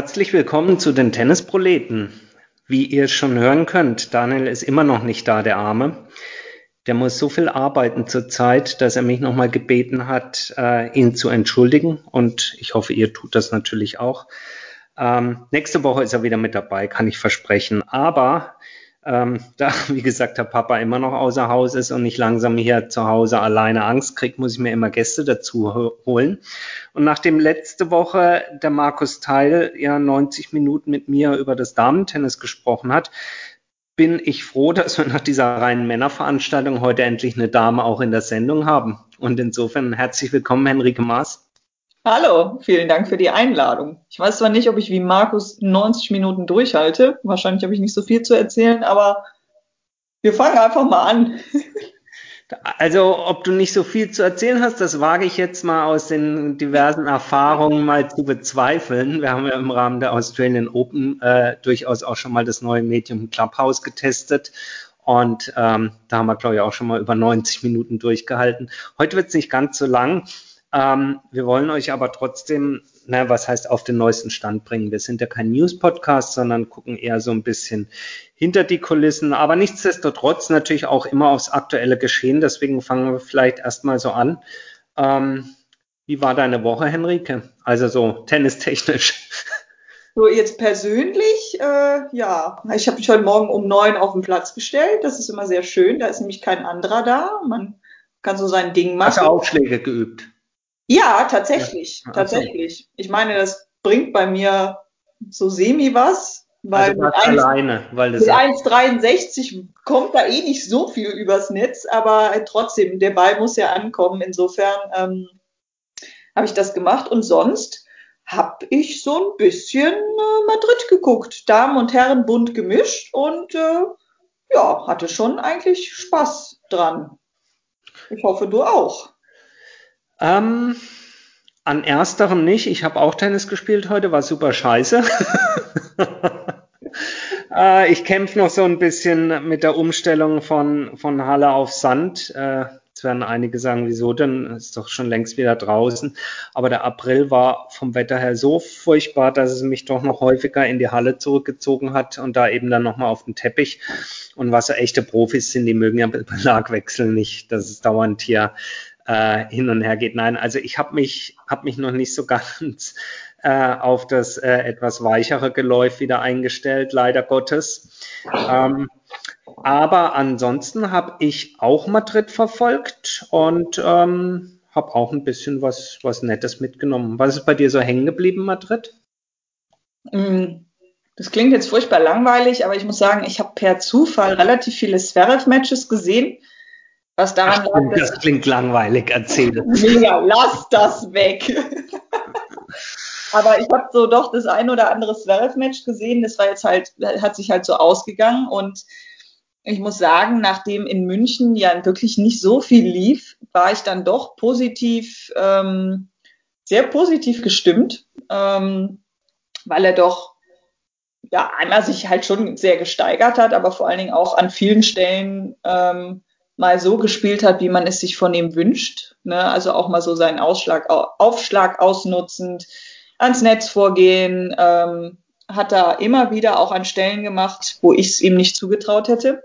Herzlich willkommen zu den Tennisproleten. Wie ihr schon hören könnt, Daniel ist immer noch nicht da, der Arme. Der muss so viel arbeiten zurzeit, dass er mich nochmal gebeten hat, äh, ihn zu entschuldigen. Und ich hoffe, ihr tut das natürlich auch. Ähm, nächste Woche ist er wieder mit dabei, kann ich versprechen. Aber ähm, da, wie gesagt, der Papa immer noch außer Haus ist und ich langsam hier zu Hause alleine Angst kriege, muss ich mir immer Gäste dazu holen. Und nachdem letzte Woche der Markus Teil ja 90 Minuten mit mir über das Damentennis gesprochen hat, bin ich froh, dass wir nach dieser reinen Männerveranstaltung heute endlich eine Dame auch in der Sendung haben. Und insofern herzlich willkommen, Henrike Maas. Hallo, vielen Dank für die Einladung. Ich weiß zwar nicht, ob ich wie Markus 90 Minuten durchhalte. Wahrscheinlich habe ich nicht so viel zu erzählen, aber wir fangen einfach mal an. Also, ob du nicht so viel zu erzählen hast, das wage ich jetzt mal aus den diversen Erfahrungen mal zu bezweifeln. Wir haben ja im Rahmen der Australian Open äh, durchaus auch schon mal das neue Medium Clubhouse getestet. Und ähm, da haben wir, glaube ich, auch schon mal über 90 Minuten durchgehalten. Heute wird es nicht ganz so lang. Ähm, wir wollen euch aber trotzdem, na, was heißt auf den neuesten Stand bringen? Wir sind ja kein News-Podcast, sondern gucken eher so ein bisschen hinter die Kulissen, aber nichtsdestotrotz natürlich auch immer aufs aktuelle Geschehen. Deswegen fangen wir vielleicht erstmal so an. Ähm, wie war deine Woche, Henrike? Also so tennistechnisch. So jetzt persönlich, äh, ja, ich habe mich heute Morgen um neun auf den Platz gestellt. Das ist immer sehr schön. Da ist nämlich kein anderer da. Man kann so sein Ding machen. Hast du Aufschläge geübt? Ja, tatsächlich, ja. tatsächlich. Ich meine, das bringt bei mir so semi was. Weil also mit alleine, weil das mit 1,63 kommt da eh nicht so viel übers Netz, aber trotzdem, der Ball muss ja ankommen. Insofern ähm, habe ich das gemacht und sonst habe ich so ein bisschen äh, Madrid geguckt. Damen und Herren bunt gemischt und äh, ja, hatte schon eigentlich Spaß dran. Ich hoffe, du auch. Ähm, an ersterem nicht. Ich habe auch Tennis gespielt heute, war super scheiße. äh, ich kämpfe noch so ein bisschen mit der Umstellung von, von Halle auf Sand. Äh, jetzt werden einige sagen, wieso denn? Ist doch schon längst wieder draußen. Aber der April war vom Wetter her so furchtbar, dass es mich doch noch häufiger in die Halle zurückgezogen hat und da eben dann nochmal auf den Teppich. Und was so echte Profis sind, die mögen ja Belagwechsel nicht, dass es dauernd hier äh, hin und her geht. Nein, also ich habe mich, hab mich noch nicht so ganz äh, auf das äh, etwas weichere Geläuf wieder eingestellt, leider Gottes. Ähm, aber ansonsten habe ich auch Madrid verfolgt und ähm, habe auch ein bisschen was, was Nettes mitgenommen. Was ist bei dir so hängen geblieben, Madrid? Mm, das klingt jetzt furchtbar langweilig, aber ich muss sagen, ich habe per Zufall relativ viele Zverev-Matches gesehen was daran Ach, lag, das klingt langweilig, erzähle. Mega, lass das weg. Aber ich habe so doch das ein oder andere Zverev-Match gesehen. Das war jetzt halt, hat sich halt so ausgegangen. Und ich muss sagen, nachdem in München ja wirklich nicht so viel lief, war ich dann doch positiv, ähm, sehr positiv gestimmt, ähm, weil er doch ja einmal sich halt schon sehr gesteigert hat, aber vor allen Dingen auch an vielen Stellen ähm, mal so gespielt hat, wie man es sich von ihm wünscht. Ne? Also auch mal so seinen Ausschlag, Aufschlag ausnutzend, ans Netz vorgehen, ähm, hat er immer wieder auch an Stellen gemacht, wo ich es ihm nicht zugetraut hätte.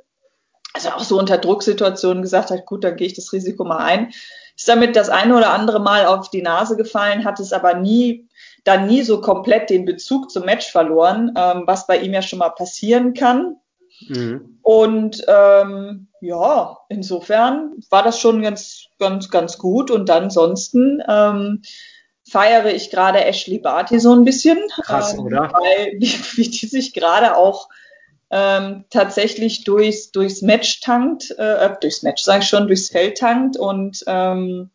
Also auch so unter Drucksituationen gesagt hat, gut, dann gehe ich das Risiko mal ein. Ist damit das eine oder andere Mal auf die Nase gefallen, hat es aber nie, dann nie so komplett den Bezug zum Match verloren, ähm, was bei ihm ja schon mal passieren kann. Mhm. Und ähm, ja, insofern war das schon ganz, ganz, ganz gut. Und ansonsten ähm, feiere ich gerade Ashley Barty so ein bisschen. Krass, ähm, oder? Weil wie, wie die sich gerade auch ähm, tatsächlich durchs, durchs Match tankt, äh, äh durchs Match sage ich schon, durchs Feld tankt und ähm,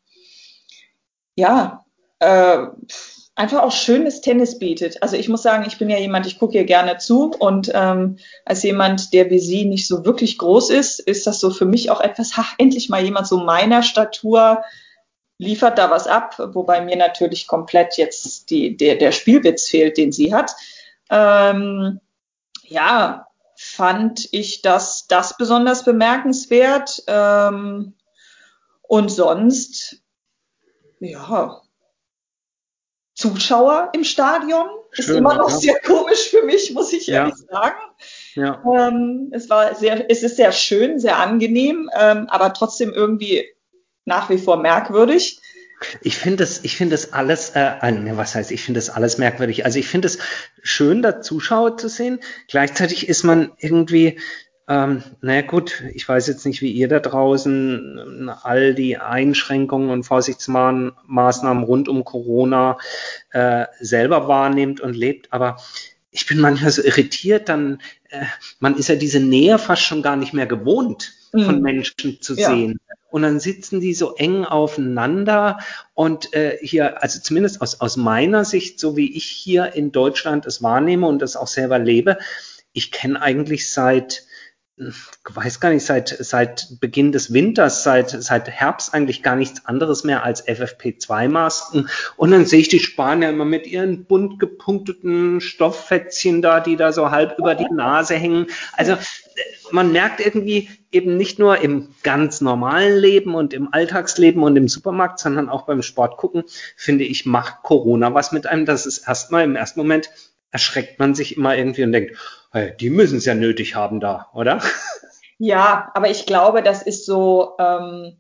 ja, äh, einfach auch schönes Tennis bietet. Also ich muss sagen, ich bin ja jemand, ich gucke ihr gerne zu und ähm, als jemand, der wie sie nicht so wirklich groß ist, ist das so für mich auch etwas, ach, endlich mal jemand so meiner Statur liefert da was ab, wobei mir natürlich komplett jetzt die, der, der Spielwitz fehlt, den sie hat. Ähm, ja, fand ich das, das besonders bemerkenswert. Ähm, und sonst, ja, Zuschauer im Stadion. Schön, ist immer noch ja. sehr komisch für mich, muss ich ehrlich ja. sagen. Ja. Ähm, es war sehr, es ist sehr schön, sehr angenehm, ähm, aber trotzdem irgendwie nach wie vor merkwürdig. Ich finde das, ich finde das alles, äh, was heißt, ich finde das alles merkwürdig. Also ich finde es schön, da Zuschauer zu sehen. Gleichzeitig ist man irgendwie, ähm, naja gut, ich weiß jetzt nicht, wie ihr da draußen all die Einschränkungen und Vorsichtsmaßnahmen rund um Corona äh, selber wahrnehmt und lebt, aber ich bin manchmal so irritiert, dann, äh, man ist ja diese Nähe fast schon gar nicht mehr gewohnt, mhm. von Menschen zu ja. sehen. Und dann sitzen die so eng aufeinander und äh, hier, also zumindest aus, aus meiner Sicht, so wie ich hier in Deutschland es wahrnehme und das auch selber lebe, ich kenne eigentlich seit weiß gar nicht, seit, seit Beginn des Winters, seit, seit Herbst eigentlich gar nichts anderes mehr als FFP2-Masken. Und dann sehe ich die Spanier immer mit ihren bunt gepunkteten Stofffetzchen da, die da so halb über die Nase hängen. Also man merkt irgendwie eben nicht nur im ganz normalen Leben und im Alltagsleben und im Supermarkt, sondern auch beim Sport gucken, finde ich, macht Corona was mit einem. Das ist erstmal im ersten Moment erschreckt man sich immer irgendwie und denkt, hey, die müssen es ja nötig haben da, oder? Ja, aber ich glaube, das ist so, ähm,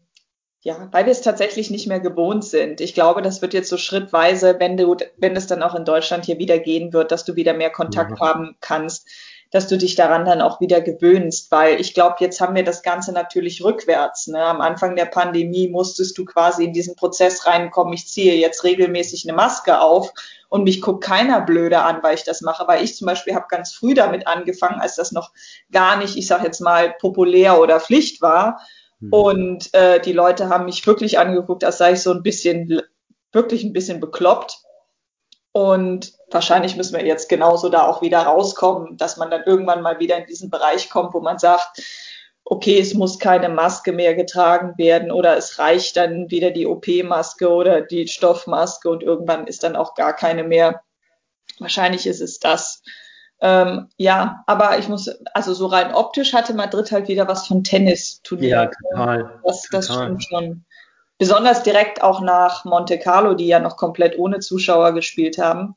ja, weil wir es tatsächlich nicht mehr gewohnt sind. Ich glaube, das wird jetzt so schrittweise, wenn du, wenn es dann auch in Deutschland hier wieder gehen wird, dass du wieder mehr Kontakt ja. haben kannst, dass du dich daran dann auch wieder gewöhnst, weil ich glaube, jetzt haben wir das Ganze natürlich rückwärts. Ne? Am Anfang der Pandemie musstest du quasi in diesen Prozess reinkommen, ich ziehe jetzt regelmäßig eine Maske auf und mich guckt keiner blöde an, weil ich das mache. Weil ich zum Beispiel habe ganz früh damit angefangen, als das noch gar nicht, ich sage jetzt mal, populär oder Pflicht war. Mhm. Und äh, die Leute haben mich wirklich angeguckt, als sei ich so ein bisschen, wirklich ein bisschen bekloppt. Und wahrscheinlich müssen wir jetzt genauso da auch wieder rauskommen, dass man dann irgendwann mal wieder in diesen Bereich kommt, wo man sagt, okay, es muss keine Maske mehr getragen werden oder es reicht dann wieder die OP-Maske oder die Stoffmaske und irgendwann ist dann auch gar keine mehr. Wahrscheinlich ist es das. Ähm, ja, aber ich muss, also so rein optisch hatte Madrid halt wieder was von Tennis-Turnier. Ja, total. Das, das total. stimmt schon. Besonders direkt auch nach Monte Carlo, die ja noch komplett ohne Zuschauer gespielt haben.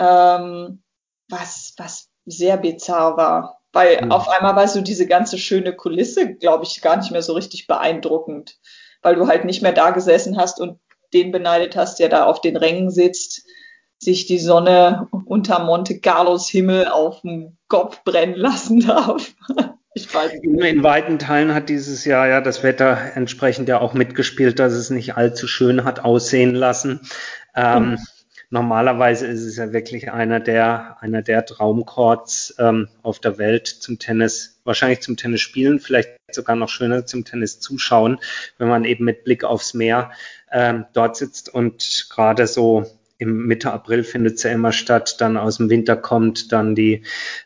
Ähm, was, was sehr bizarr war. Weil mhm. auf einmal war so diese ganze schöne Kulisse, glaube ich, gar nicht mehr so richtig beeindruckend. Weil du halt nicht mehr da gesessen hast und den beneidet hast, der da auf den Rängen sitzt, sich die Sonne unter Monte Carlos Himmel auf dem Kopf brennen lassen darf. Ich weiß nicht. In weiten Teilen hat dieses Jahr ja das Wetter entsprechend ja auch mitgespielt, dass es nicht allzu schön hat aussehen lassen. Ähm, mhm normalerweise ist es ja wirklich einer der, einer der Traumcourts ähm, auf der Welt zum Tennis, wahrscheinlich zum Tennis spielen, vielleicht sogar noch schöner zum Tennis zuschauen, wenn man eben mit Blick aufs Meer ähm, dort sitzt und gerade so im Mitte April findet es ja immer statt, dann aus dem Winter kommt dann die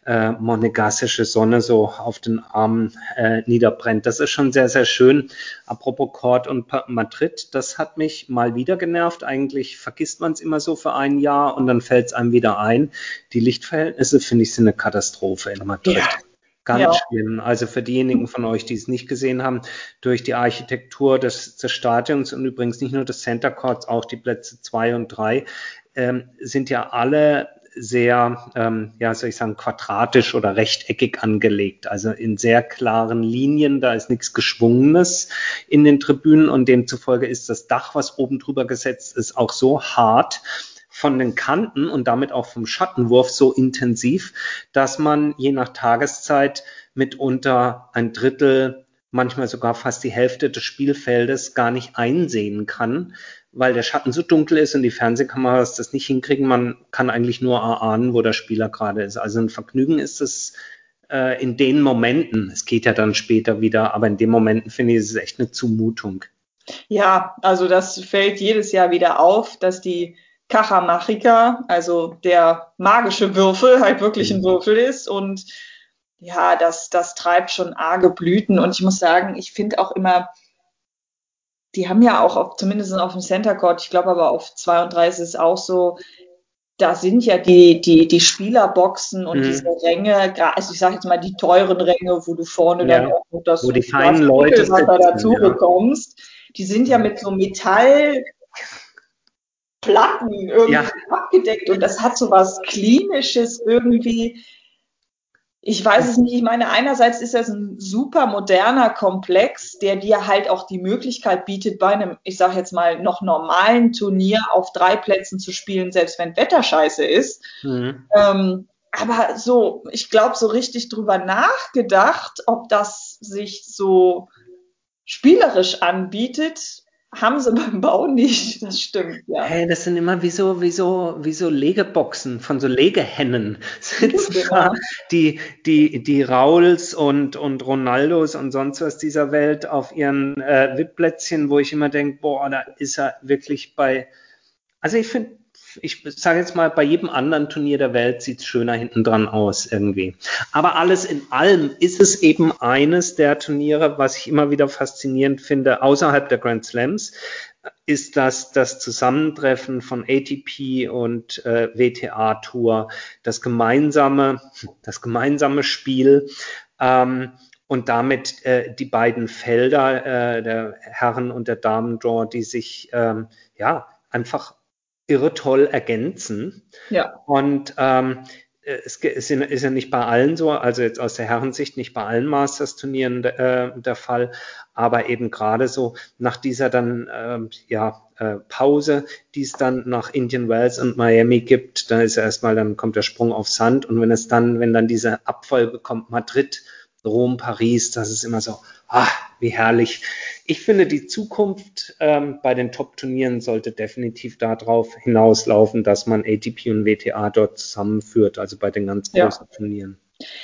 äh, monegassische Sonne so auf den Armen äh, niederbrennt. Das ist schon sehr, sehr schön. Apropos Court und Madrid, das hat mich mal wieder genervt. Eigentlich vergisst man es immer so für ein Jahr und dann fällt es einem wieder ein. Die Lichtverhältnisse, finde ich, sind eine Katastrophe in Madrid. Ja. Ganz ja. schlimm. Also für diejenigen von euch, die es nicht gesehen haben, durch die Architektur des, des Stadions und übrigens nicht nur des Center Courts, auch die Plätze zwei und drei ähm, sind ja alle sehr, ähm, ja, soll ich sagen, quadratisch oder rechteckig angelegt. Also in sehr klaren Linien. Da ist nichts Geschwungenes in den Tribünen und demzufolge ist das Dach, was oben drüber gesetzt ist, auch so hart, von den Kanten und damit auch vom Schattenwurf so intensiv, dass man je nach Tageszeit mitunter ein Drittel, manchmal sogar fast die Hälfte des Spielfeldes gar nicht einsehen kann, weil der Schatten so dunkel ist und die Fernsehkameras das nicht hinkriegen. Man kann eigentlich nur erahnen, wo der Spieler gerade ist. Also ein Vergnügen ist es äh, in den Momenten. Es geht ja dann später wieder, aber in den Momenten finde ich es echt eine Zumutung. Ja, also das fällt jedes Jahr wieder auf, dass die Kachamachika, also der magische Würfel, halt wirklich ein mhm. Würfel ist und ja, das, das treibt schon arge Blüten und ich muss sagen, ich finde auch immer, die haben ja auch auf, zumindest auf dem Center Court, ich glaube aber auf 32 ist es auch so, da sind ja die, die, die Spielerboxen und mhm. diese Ränge, also ich sage jetzt mal die teuren Ränge, wo du vorne ja. dann auch das wo die feinen Leute dazu ja. bekommst, die sind ja mit so Metall Platten irgendwie ja. abgedeckt und das hat so was Klinisches irgendwie. Ich weiß es nicht. Ich meine, einerseits ist das ein super moderner Komplex, der dir halt auch die Möglichkeit bietet, bei einem, ich sage jetzt mal, noch normalen Turnier auf drei Plätzen zu spielen, selbst wenn Wetter scheiße ist. Mhm. Ähm, aber so, ich glaube, so richtig drüber nachgedacht, ob das sich so spielerisch anbietet, haben sie beim Bau nicht, das stimmt, ja. Hey, das sind immer wie so, wie so, wie so Legeboxen von so Legehennen. Sitzen genau. da die, die, die Rauls und, und Ronaldos und sonst was dieser Welt auf ihren äh, Wipplätzchen, wo ich immer denke, boah, da ist er wirklich bei, also ich finde, ich sage jetzt mal, bei jedem anderen Turnier der Welt sieht es schöner hinten dran aus irgendwie. Aber alles in allem ist es eben eines der Turniere, was ich immer wieder faszinierend finde, außerhalb der Grand Slams, ist das das Zusammentreffen von ATP und äh, WTA Tour, das gemeinsame, das gemeinsame Spiel. Ähm, und damit äh, die beiden Felder äh, der Herren und der Damen die sich ähm, ja einfach irre toll ergänzen. Ja. Und ähm, es ist ja nicht bei allen so, also jetzt aus der Herrensicht nicht bei allen Masters-Turnieren äh, der Fall, aber eben gerade so nach dieser dann äh, ja äh, Pause, die es dann nach Indian Wells und Miami gibt, da ist erstmal dann kommt der Sprung auf Sand und wenn es dann, wenn dann diese Abfolge kommt, Madrid, Rom, Paris, das ist immer so, ah, wie herrlich. Ich finde, die Zukunft ähm, bei den Top-Turnieren sollte definitiv darauf hinauslaufen, dass man ATP und WTA dort zusammenführt, also bei den ganz großen ja. Turnieren.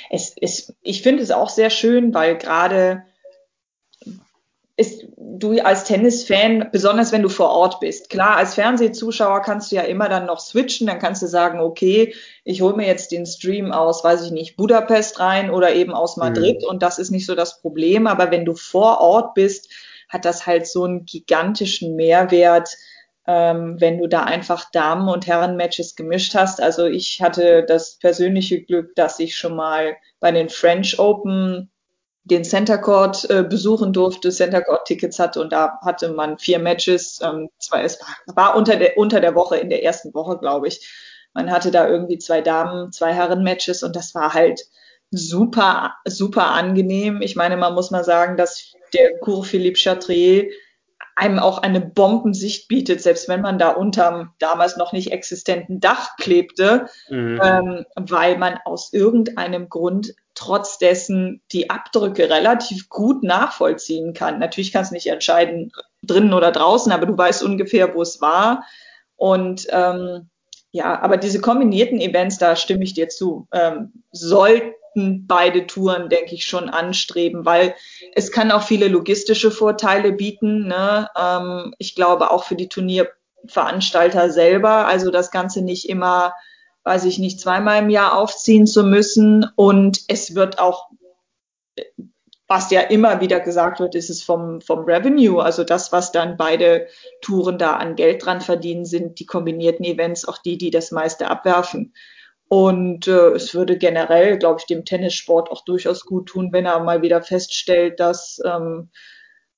Es, es, ich finde es auch sehr schön, weil gerade ist du als Tennisfan, besonders wenn du vor Ort bist. Klar, als Fernsehzuschauer kannst du ja immer dann noch switchen, dann kannst du sagen, okay, ich hole mir jetzt den Stream aus, weiß ich nicht, Budapest rein oder eben aus Madrid mhm. und das ist nicht so das Problem. Aber wenn du vor Ort bist, hat das halt so einen gigantischen Mehrwert, ähm, wenn du da einfach Damen- und Herren-Matches gemischt hast. Also ich hatte das persönliche Glück, dass ich schon mal bei den French Open den Center Court äh, besuchen durfte, Center Court Tickets hatte und da hatte man vier Matches. Ähm, zwei, es war, unter der, unter der Woche, in der ersten Woche, glaube ich. Man hatte da irgendwie zwei Damen, zwei Herren Matches und das war halt super, super angenehm. Ich meine, man muss mal sagen, dass der Cours Philippe Chatrier einem auch eine Bombensicht bietet, selbst wenn man da unterm damals noch nicht existenten Dach klebte, mhm. ähm, weil man aus irgendeinem Grund trotz dessen die Abdrücke relativ gut nachvollziehen kann. Natürlich kannst du nicht entscheiden, drinnen oder draußen, aber du weißt ungefähr, wo es war. Und ähm, ja, aber diese kombinierten Events, da stimme ich dir zu, ähm, sollten beide Touren, denke ich, schon anstreben, weil es kann auch viele logistische Vorteile bieten. Ne? Ähm, ich glaube auch für die Turnierveranstalter selber, also das Ganze nicht immer weiß ich nicht, zweimal im Jahr aufziehen zu müssen. Und es wird auch, was ja immer wieder gesagt wird, ist es vom, vom Revenue, also das, was dann beide Touren da an Geld dran verdienen, sind die kombinierten Events auch die, die das meiste abwerfen. Und äh, es würde generell, glaube ich, dem Tennissport auch durchaus gut tun, wenn er mal wieder feststellt, dass ähm,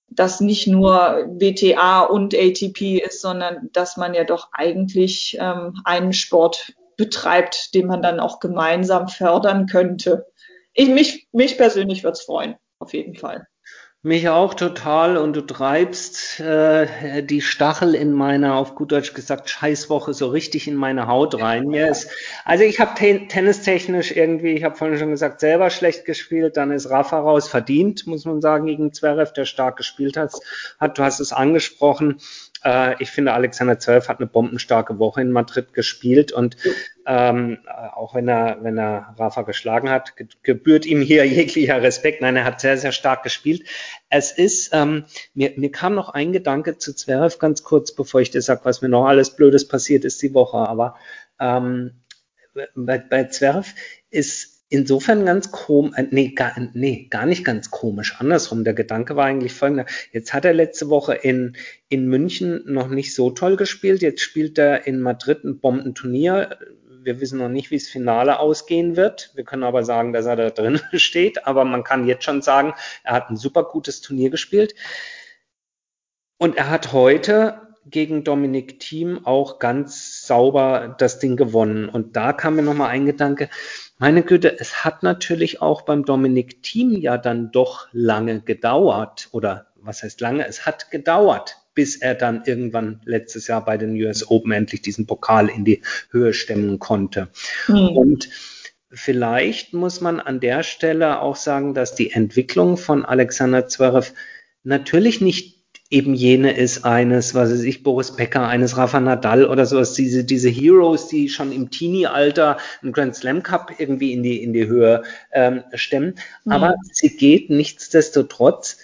das nicht nur WTA und ATP ist, sondern dass man ja doch eigentlich ähm, einen Sport betreibt, den man dann auch gemeinsam fördern könnte. Ich, mich, mich persönlich würde es freuen, auf jeden Fall. Mich auch total und du treibst äh, die Stachel in meiner, auf gut Deutsch gesagt, Scheißwoche so richtig in meine Haut rein. Ist, also ich habe ten, tennistechnisch irgendwie, ich habe vorhin schon gesagt, selber schlecht gespielt, dann ist Rafa raus verdient, muss man sagen, gegen Zverev, der stark gespielt hat. hat du hast es angesprochen. Äh, ich finde, Alexander Zverev hat eine bombenstarke Woche in Madrid gespielt und ähm, auch wenn er, wenn er Rafa geschlagen hat, gebührt ihm hier jeglicher Respekt. Nein, er hat sehr, sehr stark gespielt. Es ist, ähm, mir, mir kam noch ein Gedanke zu Zverev ganz kurz, bevor ich dir sage, was mir noch alles Blödes passiert ist die Woche. Aber ähm, bei, bei Zverev ist insofern ganz komisch, äh, nee, gar, nee, gar nicht ganz komisch, andersrum. Der Gedanke war eigentlich folgender. Jetzt hat er letzte Woche in, in München noch nicht so toll gespielt. Jetzt spielt er in Madrid ein Bombenturnier. Wir wissen noch nicht, wie das Finale ausgehen wird. Wir können aber sagen, dass er da drin steht. Aber man kann jetzt schon sagen, er hat ein super gutes Turnier gespielt. Und er hat heute gegen Dominik Thiem auch ganz sauber das Ding gewonnen. Und da kam mir nochmal ein Gedanke, meine Güte, es hat natürlich auch beim Dominik Thiem ja dann doch lange gedauert. Oder was heißt lange? Es hat gedauert, bis er dann irgendwann letztes Jahr bei den US Open endlich diesen Pokal in die Höhe stemmen konnte. Mhm. Und vielleicht muss man an der Stelle auch sagen, dass die Entwicklung von Alexander Zverev natürlich nicht eben jene ist eines, was weiß ich, Boris Becker, eines Rafa Nadal oder sowas, diese, diese Heroes, die schon im Teenie-Alter einen Grand Slam Cup irgendwie in die, in die Höhe ähm, stemmen. Mhm. Aber sie geht nichtsdestotrotz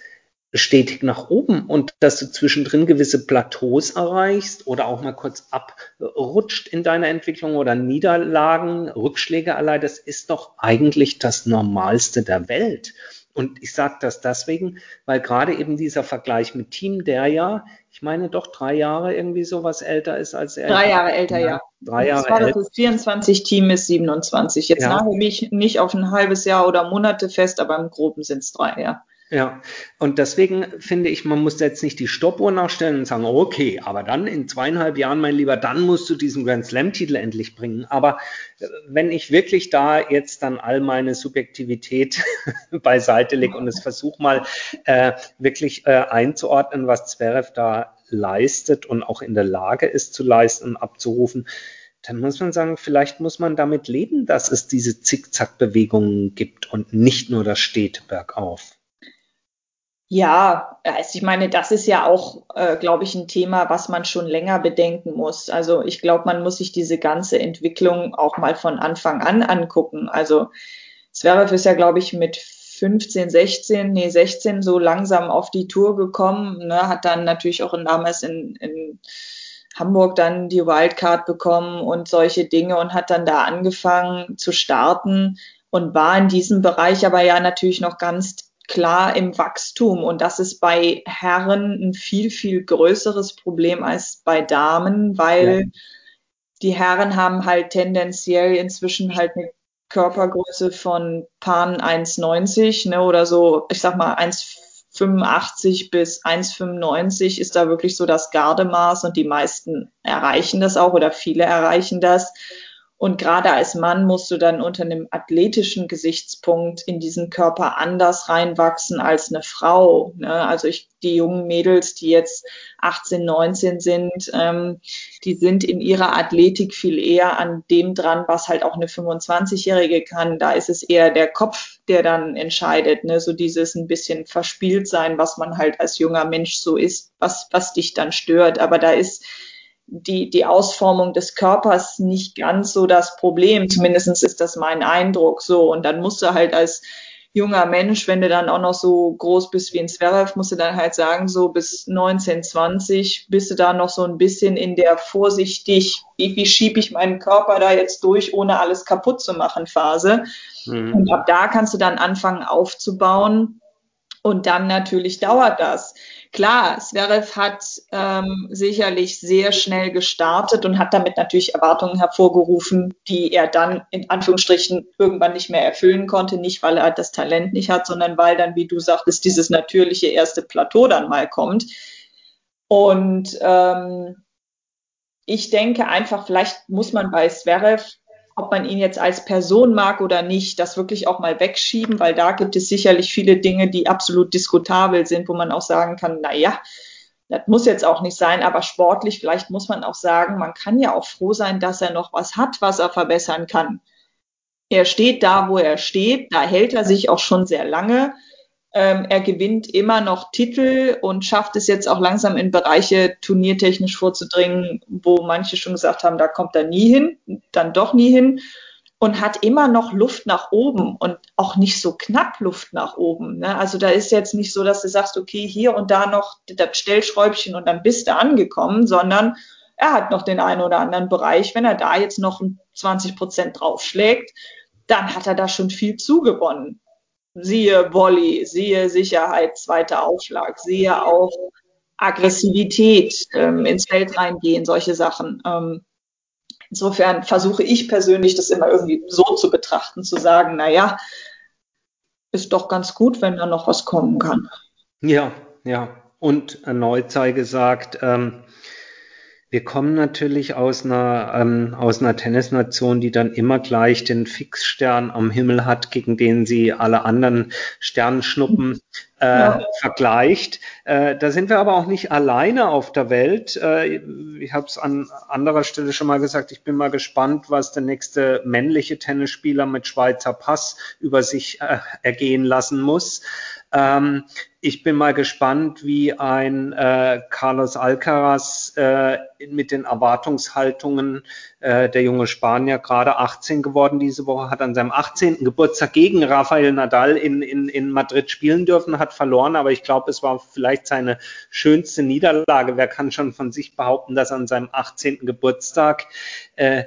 stetig nach oben und dass du zwischendrin gewisse Plateaus erreichst oder auch mal kurz abrutscht in deiner Entwicklung oder Niederlagen, Rückschläge allein, das ist doch eigentlich das Normalste der Welt. Und ich sage das deswegen, weil gerade eben dieser Vergleich mit Team, der ja, ich meine doch drei Jahre irgendwie sowas älter ist als er. Drei Jahre älter, ja. ja. Drei Jahre älter. Das 24, Team ist 27. Jetzt ja. nagel mich nicht auf ein halbes Jahr oder Monate fest, aber im Groben sind es drei, ja. Ja, und deswegen finde ich, man muss jetzt nicht die Stoppuhr nachstellen und sagen, okay, aber dann in zweieinhalb Jahren, mein Lieber, dann musst du diesen Grand Slam-Titel endlich bringen. Aber äh, wenn ich wirklich da jetzt dann all meine Subjektivität beiseite lege und es versuche mal äh, wirklich äh, einzuordnen, was Zverev da leistet und auch in der Lage ist zu leisten und abzurufen, dann muss man sagen, vielleicht muss man damit leben, dass es diese Zickzack-Bewegungen gibt und nicht nur das steht bergauf. Ja, also ich meine, das ist ja auch, äh, glaube ich, ein Thema, was man schon länger bedenken muss. Also ich glaube, man muss sich diese ganze Entwicklung auch mal von Anfang an angucken. Also Zverev ist ja, glaube ich, mit 15, 16, nee, 16 so langsam auf die Tour gekommen, ne, hat dann natürlich auch in, damals in, in Hamburg dann die Wildcard bekommen und solche Dinge und hat dann da angefangen zu starten und war in diesem Bereich aber ja natürlich noch ganz klar im Wachstum. Und das ist bei Herren ein viel, viel größeres Problem als bei Damen, weil ja. die Herren haben halt tendenziell inzwischen halt eine Körpergröße von Pan 1,90 ne, oder so, ich sag mal 1,85 bis 1,95 ist da wirklich so das Gardemaß und die meisten erreichen das auch oder viele erreichen das. Und gerade als Mann musst du dann unter einem athletischen Gesichtspunkt in diesen Körper anders reinwachsen als eine Frau. Ne? Also ich, die jungen Mädels, die jetzt 18, 19 sind, ähm, die sind in ihrer Athletik viel eher an dem dran, was halt auch eine 25-Jährige kann. Da ist es eher der Kopf, der dann entscheidet. Ne? So dieses ein bisschen verspielt sein, was man halt als junger Mensch so ist, was, was dich dann stört. Aber da ist die, die Ausformung des Körpers nicht ganz so das Problem. Zumindest ist das mein Eindruck so. Und dann musst du halt als junger Mensch, wenn du dann auch noch so groß bist wie ein Zverev, musst du dann halt sagen, so bis 19, 20 bist du da noch so ein bisschen in der vorsichtig, wie, wie schiebe ich meinen Körper da jetzt durch, ohne alles kaputt zu machen Phase. Mhm. Und ab da kannst du dann anfangen aufzubauen. Und dann natürlich dauert das. Klar, Zverev hat ähm, sicherlich sehr schnell gestartet und hat damit natürlich Erwartungen hervorgerufen, die er dann in Anführungsstrichen irgendwann nicht mehr erfüllen konnte. Nicht, weil er das Talent nicht hat, sondern weil dann, wie du sagtest, dieses natürliche erste Plateau dann mal kommt. Und ähm, ich denke einfach, vielleicht muss man bei Zverev ob man ihn jetzt als Person mag oder nicht, das wirklich auch mal wegschieben, weil da gibt es sicherlich viele Dinge, die absolut diskutabel sind, wo man auch sagen kann, na ja, das muss jetzt auch nicht sein, aber sportlich vielleicht muss man auch sagen, man kann ja auch froh sein, dass er noch was hat, was er verbessern kann. Er steht da, wo er steht, da hält er sich auch schon sehr lange. Ähm, er gewinnt immer noch Titel und schafft es jetzt auch langsam in Bereiche turniertechnisch vorzudringen, wo manche schon gesagt haben, da kommt er nie hin, dann doch nie hin und hat immer noch Luft nach oben und auch nicht so knapp Luft nach oben. Ne? Also da ist jetzt nicht so, dass du sagst, okay, hier und da noch das Stellschräubchen und dann bist du angekommen, sondern er hat noch den einen oder anderen Bereich. Wenn er da jetzt noch 20 Prozent draufschlägt, dann hat er da schon viel zugewonnen siehe Volley, siehe Sicherheit, zweiter Aufschlag, siehe auch Aggressivität, ähm, ins Feld reingehen, solche Sachen. Ähm, insofern versuche ich persönlich das immer irgendwie so zu betrachten, zu sagen, na ja, ist doch ganz gut, wenn da noch was kommen kann. Ja, ja. Und erneut sei gesagt, ähm, wir kommen natürlich aus einer, ähm, aus einer Tennisnation, die dann immer gleich den Fixstern am Himmel hat, gegen den sie alle anderen Sternschnuppen äh, ja. vergleicht. Äh, da sind wir aber auch nicht alleine auf der Welt. Äh, ich habe es an anderer Stelle schon mal gesagt, ich bin mal gespannt, was der nächste männliche Tennisspieler mit Schweizer Pass über sich äh, ergehen lassen muss. Ähm, ich bin mal gespannt, wie ein äh, Carlos Alcaraz äh, mit den Erwartungshaltungen äh, der junge Spanier, gerade 18 geworden diese Woche, hat an seinem 18. Geburtstag gegen Rafael Nadal in, in, in Madrid spielen dürfen, hat verloren, aber ich glaube, es war vielleicht seine schönste Niederlage. Wer kann schon von sich behaupten, dass an seinem 18. Geburtstag äh,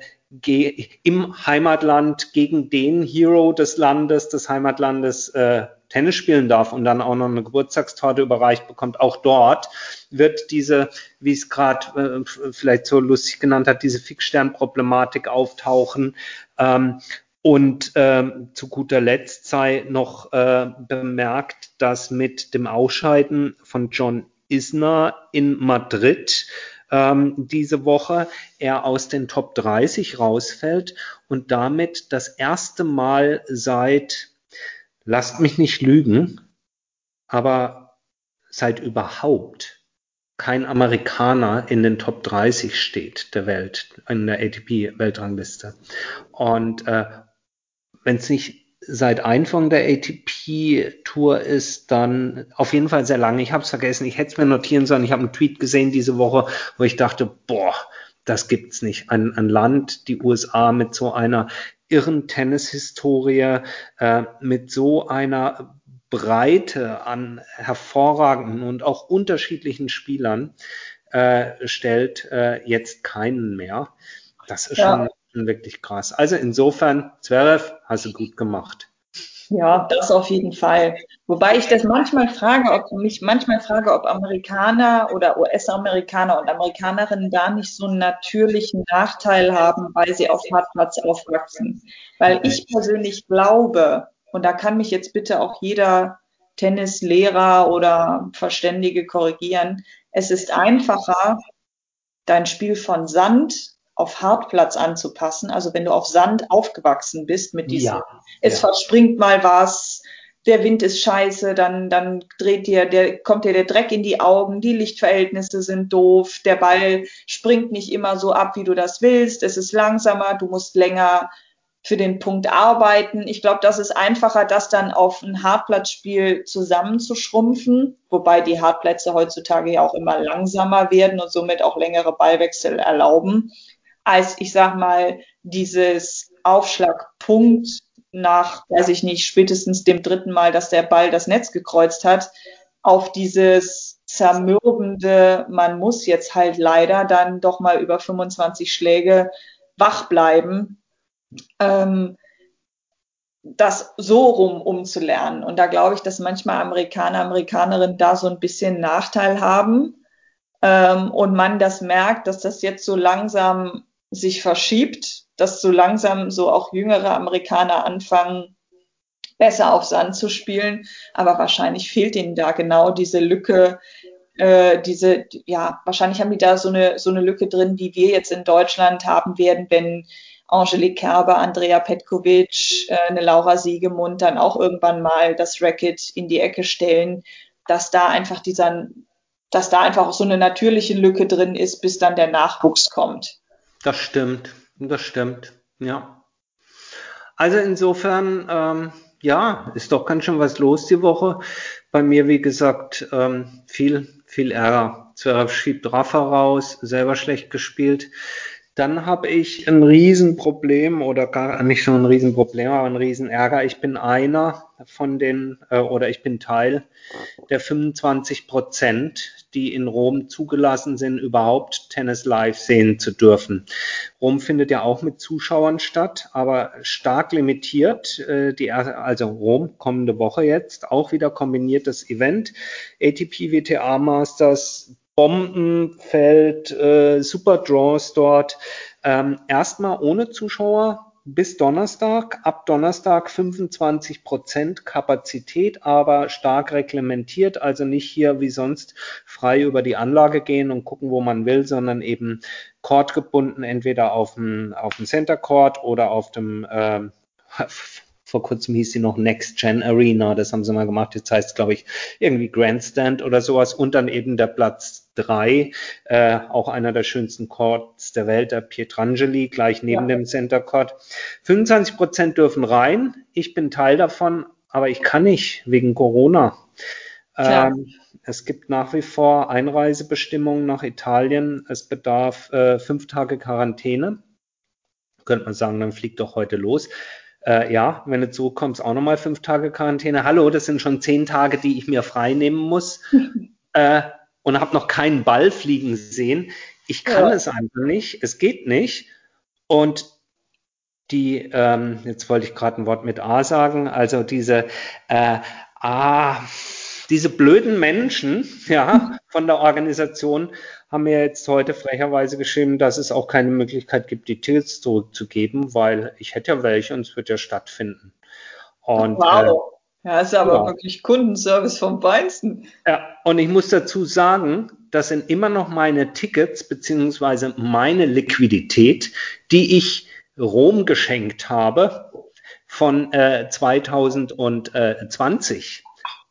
im Heimatland gegen den Hero des Landes, des Heimatlandes äh, Tennis spielen darf und dann auch noch eine Geburtstagstorte überreicht bekommt, auch dort wird diese, wie es gerade äh, vielleicht so lustig genannt hat, diese Fixstern-Problematik auftauchen. Ähm, und ähm, zu guter Letzt sei noch äh, bemerkt, dass mit dem Ausscheiden von John Isner in Madrid ähm, diese Woche er aus den Top 30 rausfällt und damit das erste Mal seit lasst mich nicht lügen, aber seit überhaupt kein Amerikaner in den Top 30 steht der Welt, in der ATP-Weltrangliste. Und äh, wenn es nicht seit Anfang der ATP-Tour ist, dann auf jeden Fall sehr lange. Ich habe es vergessen, ich hätte es mir notieren sollen. Ich habe einen Tweet gesehen diese Woche, wo ich dachte, boah, das gibt's nicht. Ein, ein Land, die USA mit so einer irren Tennishistorie, äh, mit so einer Breite an hervorragenden und auch unterschiedlichen Spielern äh, stellt äh, jetzt keinen mehr. Das ist ja. schon wirklich krass. Also insofern, Zverev, hast du gut gemacht. Ja, das auf jeden Fall. Wobei ich das manchmal frage, ob mich manchmal frage, ob Amerikaner oder US-Amerikaner und Amerikanerinnen da nicht so einen natürlichen Nachteil haben, weil sie auf Hartplatz aufwachsen. Weil ich persönlich glaube, und da kann mich jetzt bitte auch jeder Tennislehrer oder Verständige korrigieren, es ist einfacher, dein Spiel von Sand auf Hartplatz anzupassen. Also wenn du auf Sand aufgewachsen bist mit diesem, ja, es ja. verspringt mal was, der Wind ist scheiße, dann, dann dreht dir, der, kommt dir der Dreck in die Augen, die Lichtverhältnisse sind doof, der Ball springt nicht immer so ab, wie du das willst, es ist langsamer, du musst länger für den Punkt arbeiten. Ich glaube, das ist einfacher, das dann auf ein Hartplatzspiel zusammenzuschrumpfen, wobei die Hartplätze heutzutage ja auch immer langsamer werden und somit auch längere Ballwechsel erlauben als ich sag mal dieses Aufschlagpunkt nach, weiß ich nicht, spätestens dem dritten Mal, dass der Ball das Netz gekreuzt hat, auf dieses zermürbende, man muss jetzt halt leider dann doch mal über 25 Schläge wach bleiben, ähm, das so rum umzulernen. Und da glaube ich, dass manchmal Amerikaner, Amerikanerinnen da so ein bisschen Nachteil haben ähm, und man das merkt, dass das jetzt so langsam sich verschiebt, dass so langsam so auch jüngere Amerikaner anfangen, besser auf Sand zu spielen. Aber wahrscheinlich fehlt ihnen da genau diese Lücke, äh, diese, ja, wahrscheinlich haben die da so eine, so eine Lücke drin, die wir jetzt in Deutschland haben werden, wenn Angelique Kerber, Andrea Petkovic, äh, eine Laura Siegemund dann auch irgendwann mal das Racket in die Ecke stellen, dass da einfach dieser, dass da einfach so eine natürliche Lücke drin ist, bis dann der Nachwuchs kommt. Das stimmt, das stimmt, ja. Also insofern, ähm, ja, ist doch ganz schön was los die Woche. Bei mir, wie gesagt, ähm, viel, viel Ärger. Zverev schiebt Rafa raus, selber schlecht gespielt. Dann habe ich ein Riesenproblem oder gar nicht nur ein Riesenproblem, aber ein Riesenärger. Ich bin einer von den äh, oder ich bin Teil der 25 Prozent, die in Rom zugelassen sind, überhaupt Tennis live sehen zu dürfen. Rom findet ja auch mit Zuschauern statt, aber stark limitiert. Äh, die, also Rom kommende Woche jetzt auch wieder kombiniertes Event. ATP WTA Masters Bombenfeld, äh, Super Draws dort. Ähm, erstmal ohne Zuschauer bis Donnerstag. Ab Donnerstag 25 Prozent Kapazität, aber stark reglementiert. Also nicht hier wie sonst frei über die Anlage gehen und gucken, wo man will, sondern eben Court gebunden, entweder auf dem, auf dem Center Court oder auf dem äh, vor kurzem hieß sie noch Next Gen Arena, das haben sie mal gemacht. Jetzt heißt es, glaube ich, irgendwie Grandstand oder sowas. Und dann eben der Platz drei, äh, auch einer der schönsten Courts der Welt, der Pietrangeli, gleich neben ja. dem Center Court. 25 Prozent dürfen rein. Ich bin Teil davon, aber ich kann nicht wegen Corona. Ähm, es gibt nach wie vor Einreisebestimmungen nach Italien. Es bedarf äh, fünf Tage Quarantäne. Könnte man sagen, dann fliegt doch heute los äh, ja, wenn du zurückkommst, auch nochmal fünf Tage Quarantäne. Hallo, das sind schon zehn Tage, die ich mir frei nehmen muss. äh, und habe noch keinen Ball fliegen sehen. Ich kann ja. es einfach nicht. Es geht nicht. Und die, ähm, jetzt wollte ich gerade ein Wort mit A sagen, also diese äh, A, diese blöden Menschen, ja, von der Organisation haben mir jetzt heute frecherweise geschrieben, dass es auch keine Möglichkeit gibt, die Tickets zurückzugeben, weil ich hätte ja welche und es wird ja stattfinden. Und, wow. Äh, ja, ist aber ja. wirklich Kundenservice vom Feinsten. Ja, und ich muss dazu sagen, das sind immer noch meine Tickets beziehungsweise meine Liquidität, die ich Rom geschenkt habe von äh, 2020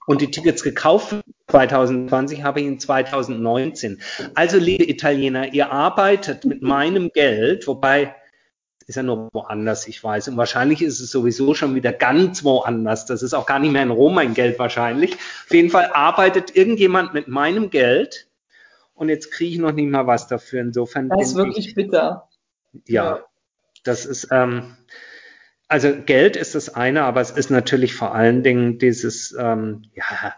und die Tickets gekauft 2020 habe ich in 2019. Also, liebe Italiener, ihr arbeitet mit meinem Geld, wobei ist ja nur woanders, ich weiß. Und wahrscheinlich ist es sowieso schon wieder ganz woanders. Das ist auch gar nicht mehr in Rom mein Geld wahrscheinlich. Auf jeden Fall arbeitet irgendjemand mit meinem Geld und jetzt kriege ich noch nicht mal was dafür. Insofern. Das ist wirklich ich, bitter. Ja, ja, das ist, ähm, also Geld ist das eine, aber es ist natürlich vor allen Dingen dieses, ähm, ja,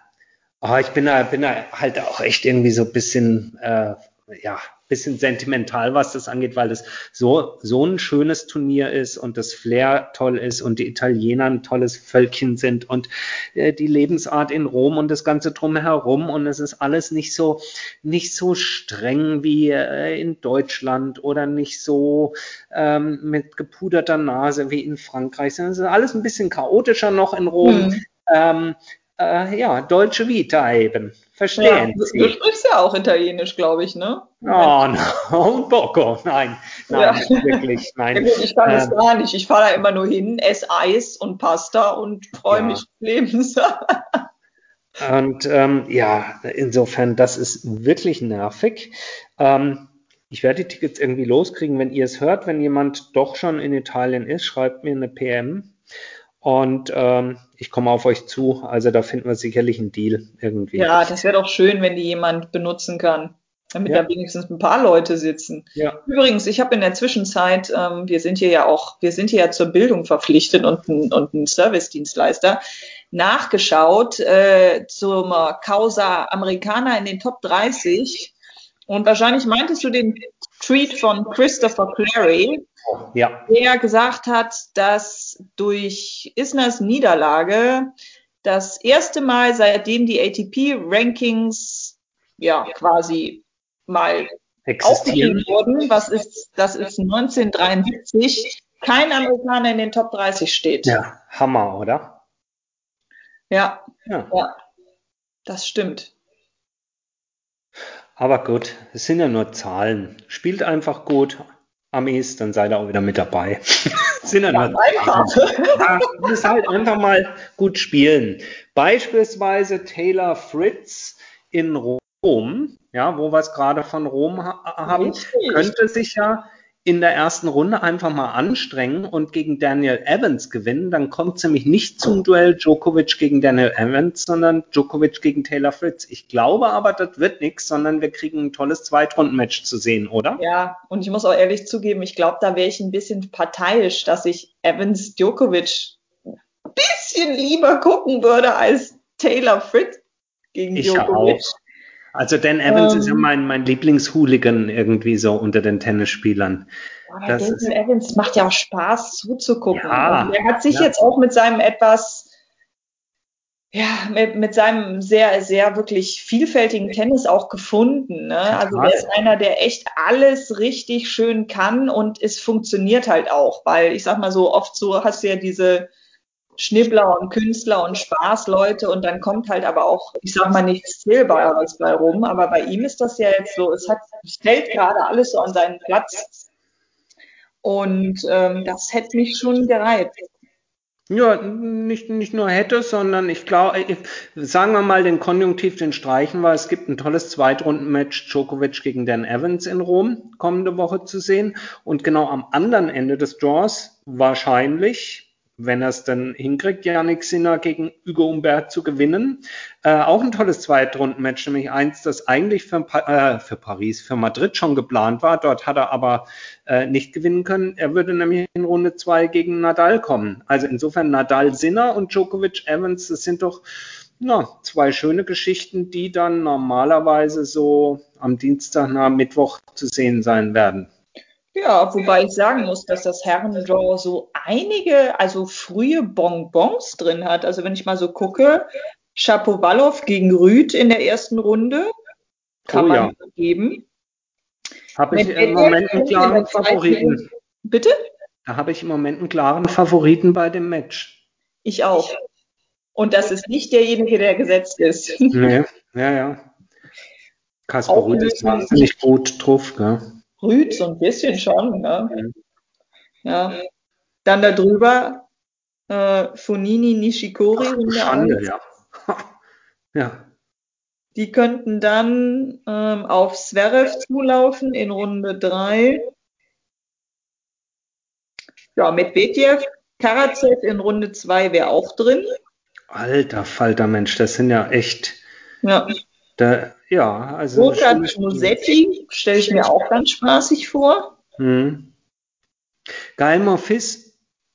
oh, ich bin da, bin da halt auch echt irgendwie so ein bisschen, äh, ja, bisschen sentimental, was das angeht, weil es so, so ein schönes Turnier ist und das Flair toll ist und die Italiener ein tolles Völkchen sind und äh, die Lebensart in Rom und das Ganze drumherum und es ist alles nicht so, nicht so streng wie äh, in Deutschland oder nicht so ähm, mit gepuderter Nase wie in Frankreich, sondern es ist alles ein bisschen chaotischer noch in Rom. Mhm. Ähm, äh, ja, Deutsche Vita eben. Verstehen ja, Sie. Du sprichst ja auch Italienisch, glaube ich, ne? Oh, no, un poco. Nein, nein, ja. wirklich, nein. Ja, ich kann ähm, das gar nicht. Ich fahre da immer nur hin, esse Eis und Pasta und freue mich Lebens. und ähm, ja, insofern, das ist wirklich nervig. Ähm, ich werde die Tickets irgendwie loskriegen, wenn ihr es hört. Wenn jemand doch schon in Italien ist, schreibt mir eine PM. Und ähm, ich komme auf euch zu. Also da finden wir sicherlich einen Deal irgendwie. Ja, das wäre doch schön, wenn die jemand benutzen kann. Damit ja. da wenigstens ein paar Leute sitzen. Ja. Übrigens, ich habe in der Zwischenzeit, ähm, wir sind hier ja auch, wir sind hier ja zur Bildung verpflichtet und ein, und ein Service-Dienstleister, nachgeschaut äh, zum Causa Americana in den Top 30. Und wahrscheinlich meintest du den Tweet von Christopher Clary, ja. der gesagt hat, dass durch Isners Niederlage das erste Mal, seitdem die ATP-Rankings ja quasi mal aufgegeben wurden, was ist, das ist 1973, kein Amerikaner in den Top 30 steht. Ja, Hammer, oder? Ja, ja. ja das stimmt. Aber gut, es sind ja nur Zahlen. Spielt einfach gut, Amis, dann seid ihr auch wieder mit dabei. sind ja, nur einfach. Ja, muss halt einfach mal gut spielen. Beispielsweise Taylor Fritz in Rom, ja, wo wir es gerade von Rom ha haben, Richtig. könnte sich ja in der ersten Runde einfach mal anstrengen und gegen Daniel Evans gewinnen, dann kommt es nämlich nicht zum Duell Djokovic gegen Daniel Evans, sondern Djokovic gegen Taylor Fritz. Ich glaube aber, das wird nichts, sondern wir kriegen ein tolles Zweitrundenmatch zu sehen, oder? Ja, und ich muss auch ehrlich zugeben, ich glaube, da wäre ich ein bisschen parteiisch, dass ich Evans Djokovic ein bisschen lieber gucken würde als Taylor Fritz gegen ich Djokovic. Auch. Also Dan Evans ähm, ist ja ähm. mein, mein Lieblingshooligan irgendwie so unter den Tennisspielern. Ja, das Dan Evans macht ja auch Spaß zuzugucken. Ja, er hat sich ja. jetzt auch mit seinem etwas ja, mit, mit seinem sehr, sehr wirklich vielfältigen Tennis auch gefunden. Ne? Also der ist einer, der echt alles richtig schön kann und es funktioniert halt auch, weil ich sag mal so, oft so hast du ja diese Schnibbler und Künstler und Spaßleute und dann kommt halt aber auch, ich sag mal, nichts Zählbares bei rum, aber bei ihm ist das ja jetzt so, es hat, stellt gerade alles so an seinen Platz und ähm, das hätte mich schon gereizt. Ja, nicht, nicht nur hätte, sondern ich glaube, sagen wir mal den Konjunktiv, den streichen wir. Es gibt ein tolles Zweitrundenmatch Djokovic gegen Dan Evans in Rom kommende Woche zu sehen. Und genau am anderen Ende des Draws wahrscheinlich wenn er es dann hinkriegt, Janik Sinner gegen Hugo Humbert zu gewinnen. Äh, auch ein tolles Zweitrundenmatch, nämlich eins, das eigentlich für, äh, für, Paris, für Madrid schon geplant war. Dort hat er aber äh, nicht gewinnen können. Er würde nämlich in Runde zwei gegen Nadal kommen. Also insofern Nadal Sinner und Djokovic Evans, das sind doch na, zwei schöne Geschichten, die dann normalerweise so am Dienstag nach Mittwoch zu sehen sein werden. Ja, wobei ich sagen muss, dass das Herrendraw so einige, also frühe Bonbons drin hat. Also wenn ich mal so gucke, Shapovalov gegen Rüd in der ersten Runde, kann oh, man ja. geben. Habe ich im Moment einen klaren Favoriten. Bitte? Da habe ich im Moment einen klaren Favoriten bei dem Match. Ich auch. Und das ist nicht derjenige, der gesetzt ist. Nee, ja, ja. Kasper Rüd ist wahnsinnig gut drauf, gell? Rüd, so ein bisschen schon. Ne? Ja. Dann darüber äh, Funini Nishikori. Ach, Schande, ja. ja. Die könnten dann ähm, auf Zverev zulaufen in Runde 3. Ja, Medvedev, Karatsev in Runde 2 wäre auch drin. Alter Falter Mensch, das sind ja echt. Ja. Da, ja, also. Burkhard Musetti stelle ich mir auch ganz spaßig vor. Hm. Gael Monfils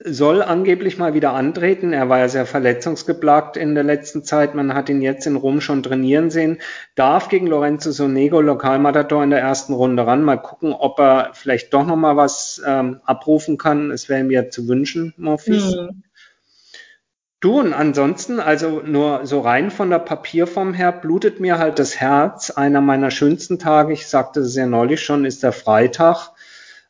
soll angeblich mal wieder antreten. Er war ja sehr verletzungsgeplagt in der letzten Zeit. Man hat ihn jetzt in Rom schon trainieren sehen. Darf gegen Lorenzo Sonego, Lokalmatador in der ersten Runde ran. Mal gucken, ob er vielleicht doch noch mal was ähm, abrufen kann. Es wäre mir zu wünschen, Monfils. Hm. Du und ansonsten, also nur so rein von der Papierform her, blutet mir halt das Herz. Einer meiner schönsten Tage, ich sagte es ja neulich schon, ist der Freitag.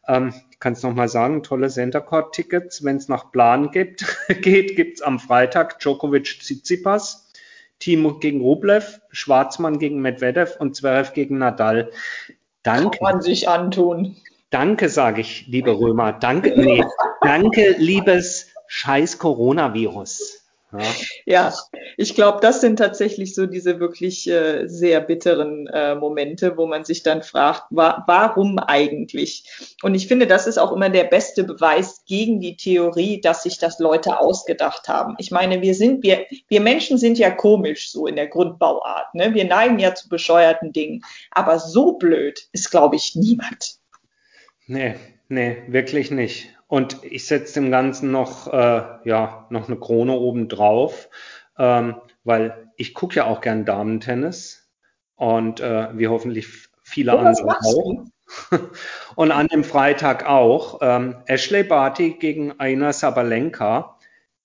Ähm, ich kann es nochmal sagen, tolle Centercourt-Tickets. Wenn es nach Plan gibt, geht, gibt's am Freitag Djokovic Tsitsipas, Timo gegen Rublev, Schwarzmann gegen Medvedev und Zverev gegen Nadal. Danke. Kann man sich antun. Danke, sage ich, liebe Römer. Danke, nee, danke, liebes scheiß Coronavirus. Ja, ich glaube, das sind tatsächlich so diese wirklich äh, sehr bitteren äh, Momente, wo man sich dann fragt, wa warum eigentlich? Und ich finde, das ist auch immer der beste Beweis gegen die Theorie, dass sich das Leute ausgedacht haben. Ich meine, wir sind, wir, wir Menschen sind ja komisch so in der Grundbauart. Ne? Wir neigen ja zu bescheuerten Dingen. Aber so blöd ist, glaube ich, niemand. Nee, nee, wirklich nicht. Und ich setze dem Ganzen noch, äh, ja, noch eine Krone oben drauf, ähm, weil ich gucke ja auch gern Damentennis und äh, wie hoffentlich viele oh, andere auch. und an dem Freitag auch. Ähm, Ashley Barty gegen Aina Sabalenka.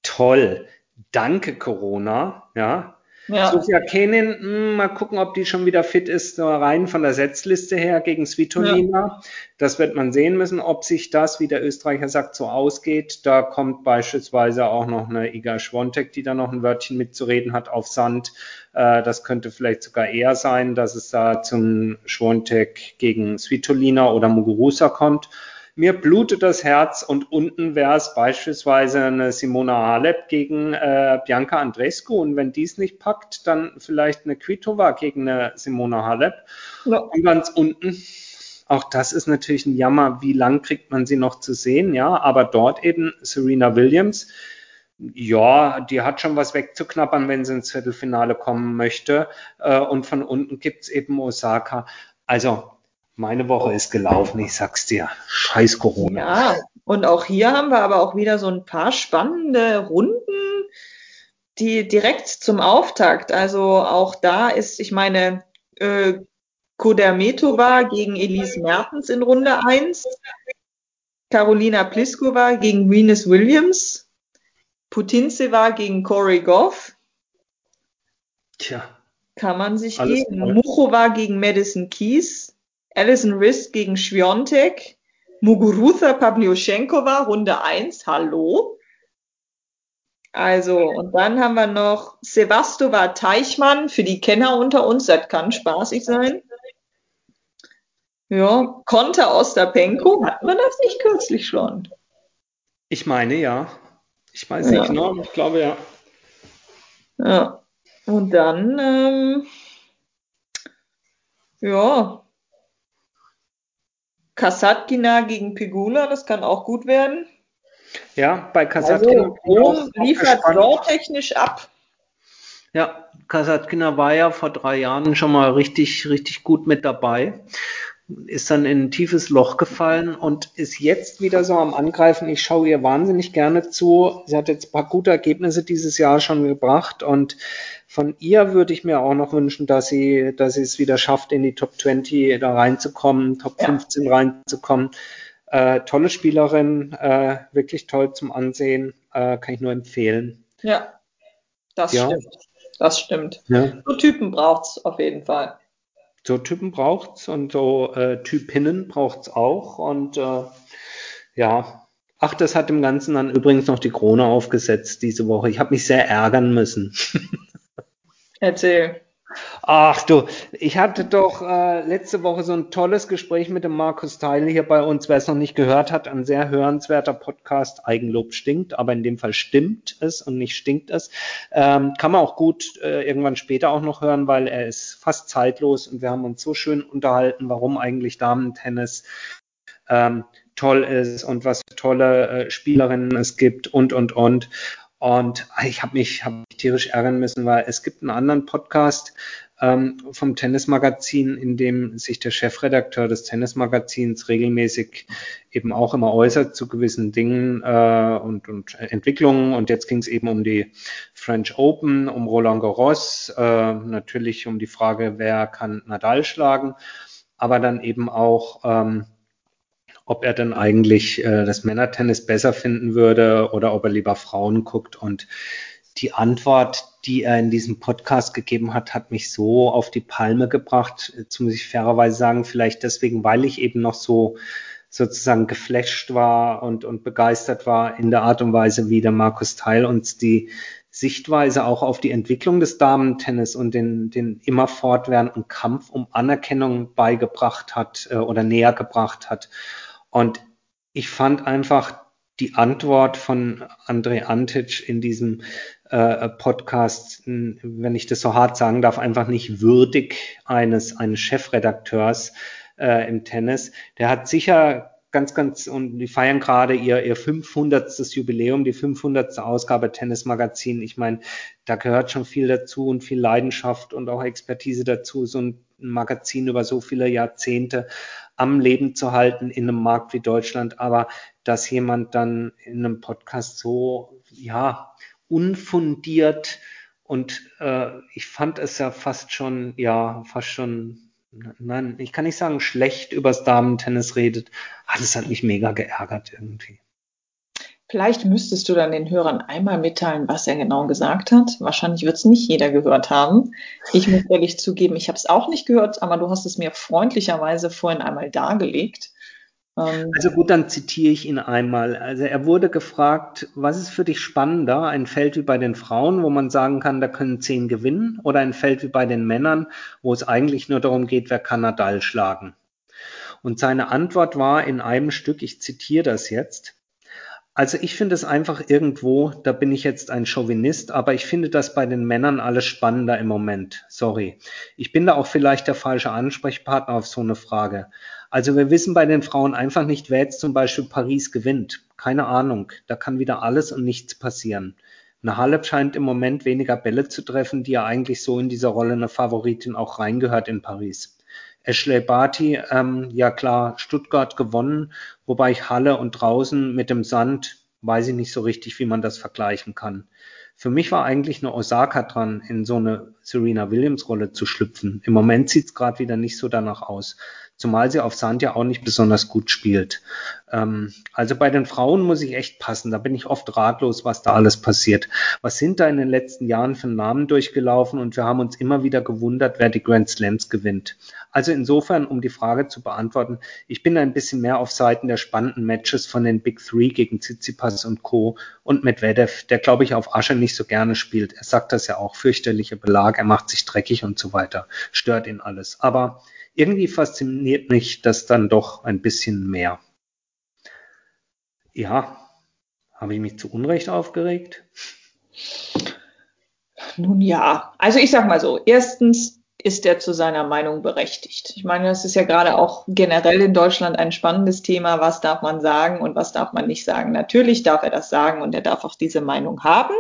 Toll. Danke, Corona. Ja, ja. Sofia Kenin, hm, mal gucken, ob die schon wieder fit ist, rein von der Setzliste her gegen Svitolina. Ja. Das wird man sehen müssen, ob sich das, wie der Österreicher sagt, so ausgeht. Da kommt beispielsweise auch noch eine Iga Schwontek, die da noch ein Wörtchen mitzureden hat auf Sand. Äh, das könnte vielleicht sogar eher sein, dass es da zum Schwontek gegen Svitolina oder Muguruza kommt mir blutet das Herz und unten wäre es beispielsweise eine Simona Halep gegen äh, Bianca Andrescu und wenn dies nicht packt, dann vielleicht eine Kvitova gegen eine Simona Halep. Ja. Und ganz unten, auch das ist natürlich ein Jammer, wie lang kriegt man sie noch zu sehen, ja, aber dort eben Serena Williams, ja, die hat schon was wegzuknappern, wenn sie ins Viertelfinale kommen möchte. Äh, und von unten gibt's eben Osaka. Also meine Woche ist gelaufen, ich sag's dir. Scheiß Corona. Ja, und auch hier haben wir aber auch wieder so ein paar spannende Runden, die direkt zum Auftakt. Also auch da ist, ich meine, äh, Kodermetova gegen Elise Mertens in Runde 1, Carolina Pliskova gegen Venus Williams, Putintseva gegen Corey Goff, Tja. Kann man sich geben. Muchova gegen Madison Keys, Alison Risk gegen Schwiontek, Muguruza Pavlyuchenkova, Runde 1, hallo. Also, und dann haben wir noch Sevastova Teichmann, für die Kenner unter uns, das kann spaßig sein. Ja, Konter Ostapenko, hatten wir das nicht kürzlich schon? Ich meine ja. Ich weiß ja. nicht genau, ich glaube ja. Ja. Und dann, ähm, ja, Kasatkina gegen Pigula, das kann auch gut werden. Ja, bei Kasatkina also, liefert technisch ab. Ja, Kasatkina war ja vor drei Jahren schon mal richtig, richtig gut mit dabei ist dann in ein tiefes Loch gefallen und ist jetzt wieder so am Angreifen. Ich schaue ihr wahnsinnig gerne zu. Sie hat jetzt ein paar gute Ergebnisse dieses Jahr schon gebracht und von ihr würde ich mir auch noch wünschen, dass sie, dass sie es wieder schafft, in die Top 20 da reinzukommen, Top ja. 15 reinzukommen. Äh, tolle Spielerin, äh, wirklich toll zum Ansehen, äh, kann ich nur empfehlen. Ja, das ja. stimmt. Das stimmt. Ja. So Typen braucht's auf jeden Fall so Typen braucht's und so äh, Typinnen braucht's auch. Und äh, ja, ach, das hat dem Ganzen dann übrigens noch die Krone aufgesetzt diese Woche. Ich habe mich sehr ärgern müssen. Erzähl. Ach du, ich hatte doch äh, letzte Woche so ein tolles Gespräch mit dem Markus Teil hier bei uns. Wer es noch nicht gehört hat, ein sehr hörenswerter Podcast. Eigenlob stinkt, aber in dem Fall stimmt es und nicht stinkt es. Ähm, kann man auch gut äh, irgendwann später auch noch hören, weil er ist fast zeitlos und wir haben uns so schön unterhalten, warum eigentlich Damen-Tennis ähm, toll ist und was tolle äh, Spielerinnen es gibt und und und. Und ich habe mich, hab mich tierisch ärgern müssen, weil es gibt einen anderen Podcast ähm, vom Tennismagazin, in dem sich der Chefredakteur des Tennismagazins regelmäßig eben auch immer äußert zu gewissen Dingen äh, und, und Entwicklungen. Und jetzt ging es eben um die French Open, um Roland Garros, äh, natürlich um die Frage, wer kann Nadal schlagen, aber dann eben auch ähm, ob er denn eigentlich äh, das Männertennis besser finden würde oder ob er lieber Frauen guckt. Und die Antwort, die er in diesem Podcast gegeben hat, hat mich so auf die Palme gebracht. Jetzt muss ich fairerweise sagen, vielleicht deswegen, weil ich eben noch so sozusagen geflasht war und, und begeistert war in der Art und Weise, wie der Markus Teil uns die Sichtweise auch auf die Entwicklung des Damentennis und den, den immer fortwährenden Kampf um Anerkennung beigebracht hat äh, oder näher gebracht hat. Und ich fand einfach die Antwort von André Antic in diesem äh, Podcast, wenn ich das so hart sagen darf, einfach nicht würdig eines, eines Chefredakteurs äh, im Tennis. Der hat sicher ganz, ganz, und die feiern gerade ihr, ihr 500. Jubiläum, die 500. Ausgabe Tennis Magazin. Ich meine, da gehört schon viel dazu und viel Leidenschaft und auch Expertise dazu, so ein Magazin über so viele Jahrzehnte am Leben zu halten in einem Markt wie Deutschland, aber dass jemand dann in einem Podcast so, ja, unfundiert und äh, ich fand es ja fast schon, ja, fast schon, nein, ich kann nicht sagen schlecht übers Damentennis redet, hat es halt mich mega geärgert irgendwie. Vielleicht müsstest du dann den Hörern einmal mitteilen, was er genau gesagt hat. Wahrscheinlich wird es nicht jeder gehört haben. Ich muss ehrlich zugeben, ich habe es auch nicht gehört, aber du hast es mir freundlicherweise vorhin einmal dargelegt. Ähm, also gut, dann zitiere ich ihn einmal. Also er wurde gefragt, was ist für dich spannender, ein Feld wie bei den Frauen, wo man sagen kann, da können zehn gewinnen, oder ein Feld wie bei den Männern, wo es eigentlich nur darum geht, wer kann Nadal schlagen? Und seine Antwort war in einem Stück, ich zitiere das jetzt, also ich finde es einfach irgendwo, da bin ich jetzt ein Chauvinist, aber ich finde das bei den Männern alles spannender im Moment. Sorry. Ich bin da auch vielleicht der falsche Ansprechpartner auf so eine Frage. Also wir wissen bei den Frauen einfach nicht, wer jetzt zum Beispiel Paris gewinnt. Keine Ahnung. Da kann wieder alles und nichts passieren. Eine Halep scheint im Moment weniger Bälle zu treffen, die ja eigentlich so in dieser Rolle eine Favoritin auch reingehört in Paris. Ashley Barty, ähm, ja klar, Stuttgart gewonnen, wobei ich Halle und draußen mit dem Sand weiß ich nicht so richtig, wie man das vergleichen kann. Für mich war eigentlich eine Osaka dran, in so eine Serena Williams Rolle zu schlüpfen. Im Moment sieht's gerade wieder nicht so danach aus. Zumal sie auf Sand ja auch nicht besonders gut spielt. Ähm, also bei den Frauen muss ich echt passen, da bin ich oft ratlos, was da alles passiert. Was sind da in den letzten Jahren für Namen durchgelaufen und wir haben uns immer wieder gewundert, wer die Grand Slams gewinnt. Also insofern, um die Frage zu beantworten, ich bin ein bisschen mehr auf Seiten der spannenden Matches von den Big Three gegen Tsitsipas und Co. und Medvedev, der glaube ich auf Asche nicht so gerne spielt. Er sagt das ja auch, fürchterliche Belag, er macht sich dreckig und so weiter, stört ihn alles. Aber irgendwie fasziniert mich das dann doch ein bisschen mehr. Ja, habe ich mich zu Unrecht aufgeregt? Nun ja, also ich sag mal so, erstens ist er zu seiner Meinung berechtigt. Ich meine, das ist ja gerade auch generell in Deutschland ein spannendes Thema. Was darf man sagen und was darf man nicht sagen? Natürlich darf er das sagen und er darf auch diese Meinung haben.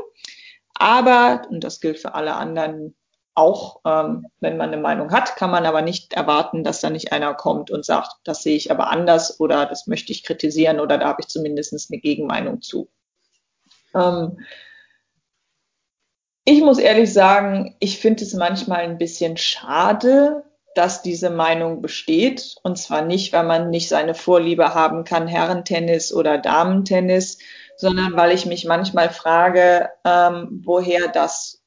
Aber, und das gilt für alle anderen auch, ähm, wenn man eine Meinung hat, kann man aber nicht erwarten, dass da nicht einer kommt und sagt, das sehe ich aber anders oder das möchte ich kritisieren oder da habe ich zumindest eine Gegenmeinung zu. Ähm, ich muss ehrlich sagen, ich finde es manchmal ein bisschen schade, dass diese Meinung besteht. Und zwar nicht, weil man nicht seine Vorliebe haben kann, Herrentennis oder Damentennis, sondern weil ich mich manchmal frage, ähm, woher das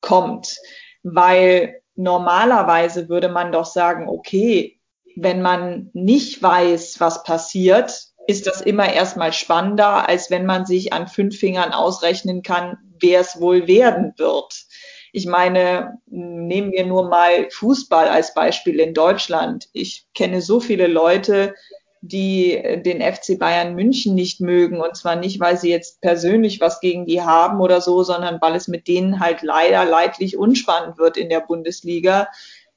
kommt. Weil normalerweise würde man doch sagen, okay, wenn man nicht weiß, was passiert, ist das immer erstmal spannender, als wenn man sich an fünf Fingern ausrechnen kann, wer es wohl werden wird. Ich meine, nehmen wir nur mal Fußball als Beispiel in Deutschland. Ich kenne so viele Leute, die den FC Bayern München nicht mögen. Und zwar nicht, weil sie jetzt persönlich was gegen die haben oder so, sondern weil es mit denen halt leider leidlich unspannend wird in der Bundesliga.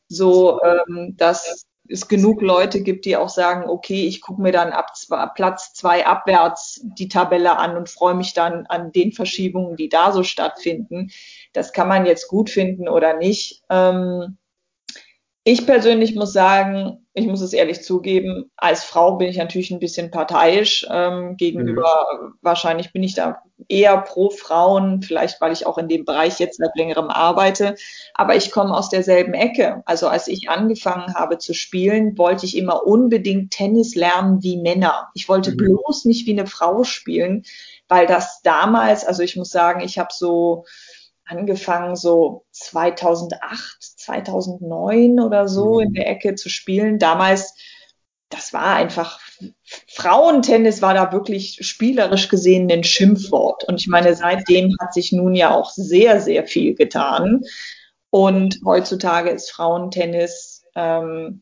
So, ähm, dass es genug Leute gibt, die auch sagen, okay, ich gucke mir dann ab Platz zwei abwärts die Tabelle an und freue mich dann an den Verschiebungen, die da so stattfinden. Das kann man jetzt gut finden oder nicht. Ähm, ich persönlich muss sagen, ich muss es ehrlich zugeben, als Frau bin ich natürlich ein bisschen parteiisch ähm, gegenüber, mhm. wahrscheinlich bin ich da eher pro Frauen, vielleicht weil ich auch in dem Bereich jetzt seit längerem arbeite, aber ich komme aus derselben Ecke. Also als ich angefangen habe zu spielen, wollte ich immer unbedingt Tennis lernen wie Männer. Ich wollte mhm. bloß nicht wie eine Frau spielen, weil das damals, also ich muss sagen, ich habe so angefangen, so 2008, 2009 oder so mhm. in der Ecke zu spielen. Damals, das war einfach, Frauentennis war da wirklich spielerisch gesehen ein Schimpfwort. Und ich meine, seitdem hat sich nun ja auch sehr, sehr viel getan. Und heutzutage ist Frauentennis, ähm,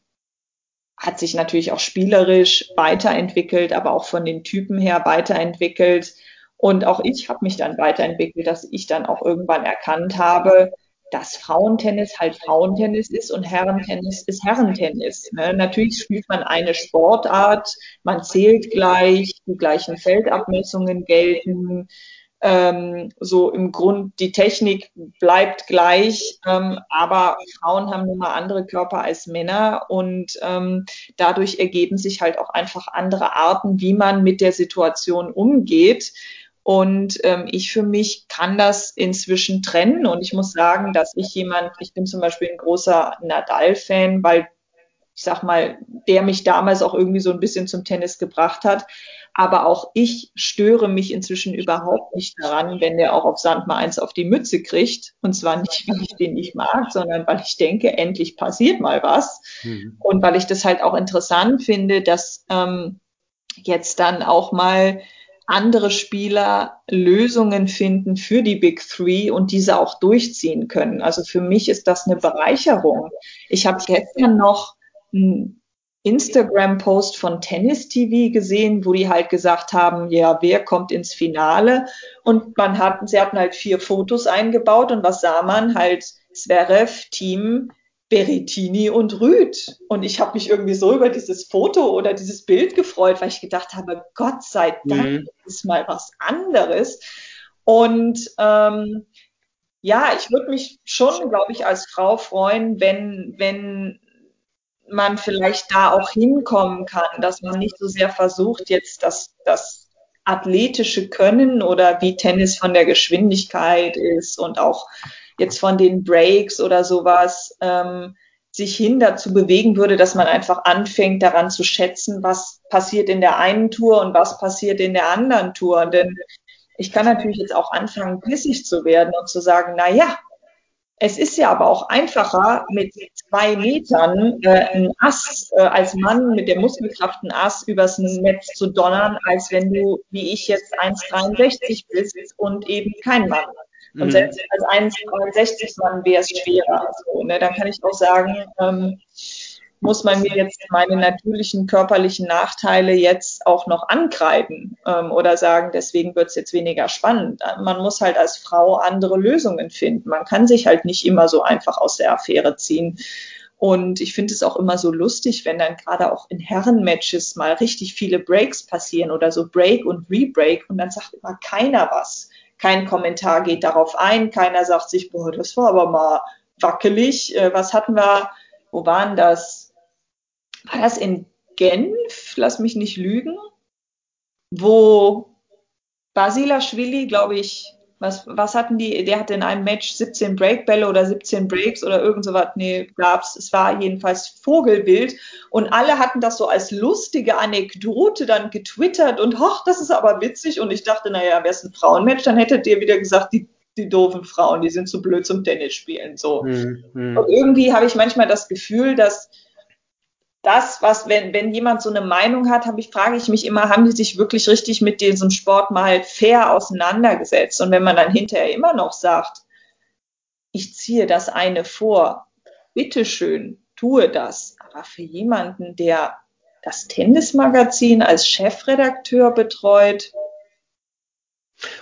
hat sich natürlich auch spielerisch weiterentwickelt, aber auch von den Typen her weiterentwickelt. Und auch ich habe mich dann weiterentwickelt, dass ich dann auch irgendwann erkannt habe, dass Frauentennis halt Frauentennis ist und Herrentennis ist Herrentennis. Ne? Natürlich spielt man eine Sportart, man zählt gleich, die gleichen Feldabmessungen gelten. Ähm, so im Grund, die Technik bleibt gleich, ähm, aber Frauen haben nun mal andere Körper als Männer und ähm, dadurch ergeben sich halt auch einfach andere Arten, wie man mit der Situation umgeht. Und ähm, ich für mich kann das inzwischen trennen. Und ich muss sagen, dass ich jemand, ich bin zum Beispiel ein großer Nadal-Fan, weil ich sag mal, der mich damals auch irgendwie so ein bisschen zum Tennis gebracht hat. Aber auch ich störe mich inzwischen überhaupt nicht daran, wenn der auch auf Sand mal eins auf die Mütze kriegt. Und zwar nicht, weil ich den nicht mag, sondern weil ich denke, endlich passiert mal was. Mhm. Und weil ich das halt auch interessant finde, dass ähm, jetzt dann auch mal andere Spieler Lösungen finden für die Big Three und diese auch durchziehen können. Also für mich ist das eine Bereicherung. Ich habe gestern noch einen Instagram-Post von Tennis TV gesehen, wo die halt gesagt haben, ja, wer kommt ins Finale? Und man hat, sie hatten halt vier Fotos eingebaut und was sah man? Halt Zverev, Team, Berettini und Rüd. Und ich habe mich irgendwie so über dieses Foto oder dieses Bild gefreut, weil ich gedacht habe, Gott sei Dank mhm. ist mal was anderes. Und ähm, ja, ich würde mich schon, glaube ich, als Frau freuen, wenn, wenn man vielleicht da auch hinkommen kann, dass man nicht so sehr versucht, jetzt das, das athletische Können oder wie Tennis von der Geschwindigkeit ist und auch jetzt von den Breaks oder sowas, ähm, sich hin dazu bewegen würde, dass man einfach anfängt daran zu schätzen, was passiert in der einen Tour und was passiert in der anderen Tour. Denn ich kann natürlich jetzt auch anfangen, pissig zu werden und zu sagen, na ja, es ist ja aber auch einfacher, mit zwei Metern äh, ein Ass äh, als Mann mit der Muskelkraft ein Ass übers Netz zu donnern, als wenn du, wie ich jetzt 1,63 bist und eben kein Mann. Und mhm. selbst als 1,60 Mann wäre es schwerer. So, ne? Dann kann ich auch sagen, ähm, muss man mir jetzt meine natürlichen körperlichen Nachteile jetzt auch noch ankreiden ähm, oder sagen, deswegen wird es jetzt weniger spannend. Man muss halt als Frau andere Lösungen finden. Man kann sich halt nicht immer so einfach aus der Affäre ziehen. Und ich finde es auch immer so lustig, wenn dann gerade auch in Herrenmatches mal richtig viele Breaks passieren oder so Break und Rebreak und dann sagt immer keiner was. Kein Kommentar geht darauf ein, keiner sagt sich, boah, das war aber mal wackelig. Äh, was hatten wir, wo waren das? War das in Genf? Lass mich nicht lügen. Wo Basilashvili, glaube ich, was, was hatten die? Der hatte in einem Match 17 Breakbälle oder 17 Breaks oder irgend so was. Nee, gab's. Es war jedenfalls Vogelbild. Und alle hatten das so als lustige Anekdote dann getwittert und hoch, das ist aber witzig. Und ich dachte, naja, wäre es ein Frauenmatch, dann hättet ihr wieder gesagt, die, die doofen Frauen, die sind zu blöd zum Tennis spielen. So. Hm, hm. Und irgendwie habe ich manchmal das Gefühl, dass das, was, wenn, wenn jemand so eine Meinung hat, habe ich, frage ich mich immer, haben die sich wirklich richtig mit diesem Sport mal fair auseinandergesetzt? Und wenn man dann hinterher immer noch sagt, ich ziehe das eine vor, bitteschön, tue das. Aber für jemanden, der das Tennismagazin als Chefredakteur betreut,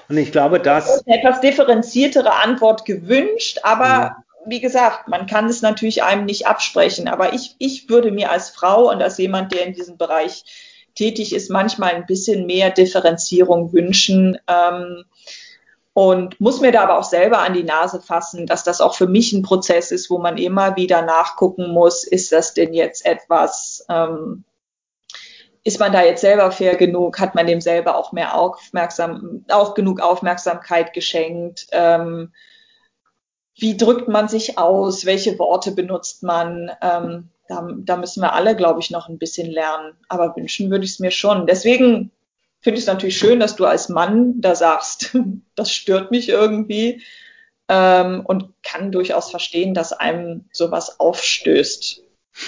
und ich glaube, das. Eine etwas differenziertere Antwort gewünscht, aber ja wie gesagt, man kann es natürlich einem nicht absprechen, aber ich, ich würde mir als Frau und als jemand, der in diesem Bereich tätig ist, manchmal ein bisschen mehr Differenzierung wünschen. Ähm, und muss mir da aber auch selber an die Nase fassen, dass das auch für mich ein Prozess ist, wo man immer wieder nachgucken muss, ist das denn jetzt etwas, ähm, ist man da jetzt selber fair genug, hat man dem selber auch mehr aufmerksam, auch genug Aufmerksamkeit geschenkt, ähm, wie drückt man sich aus, welche Worte benutzt man. Ähm, da, da, müssen wir alle, glaube ich, noch ein bisschen lernen. Aber wünschen würde ich es mir schon. Deswegen finde ich es natürlich schön, dass du als Mann da sagst, das stört mich irgendwie. Ähm, und kann durchaus verstehen, dass einem sowas aufstößt.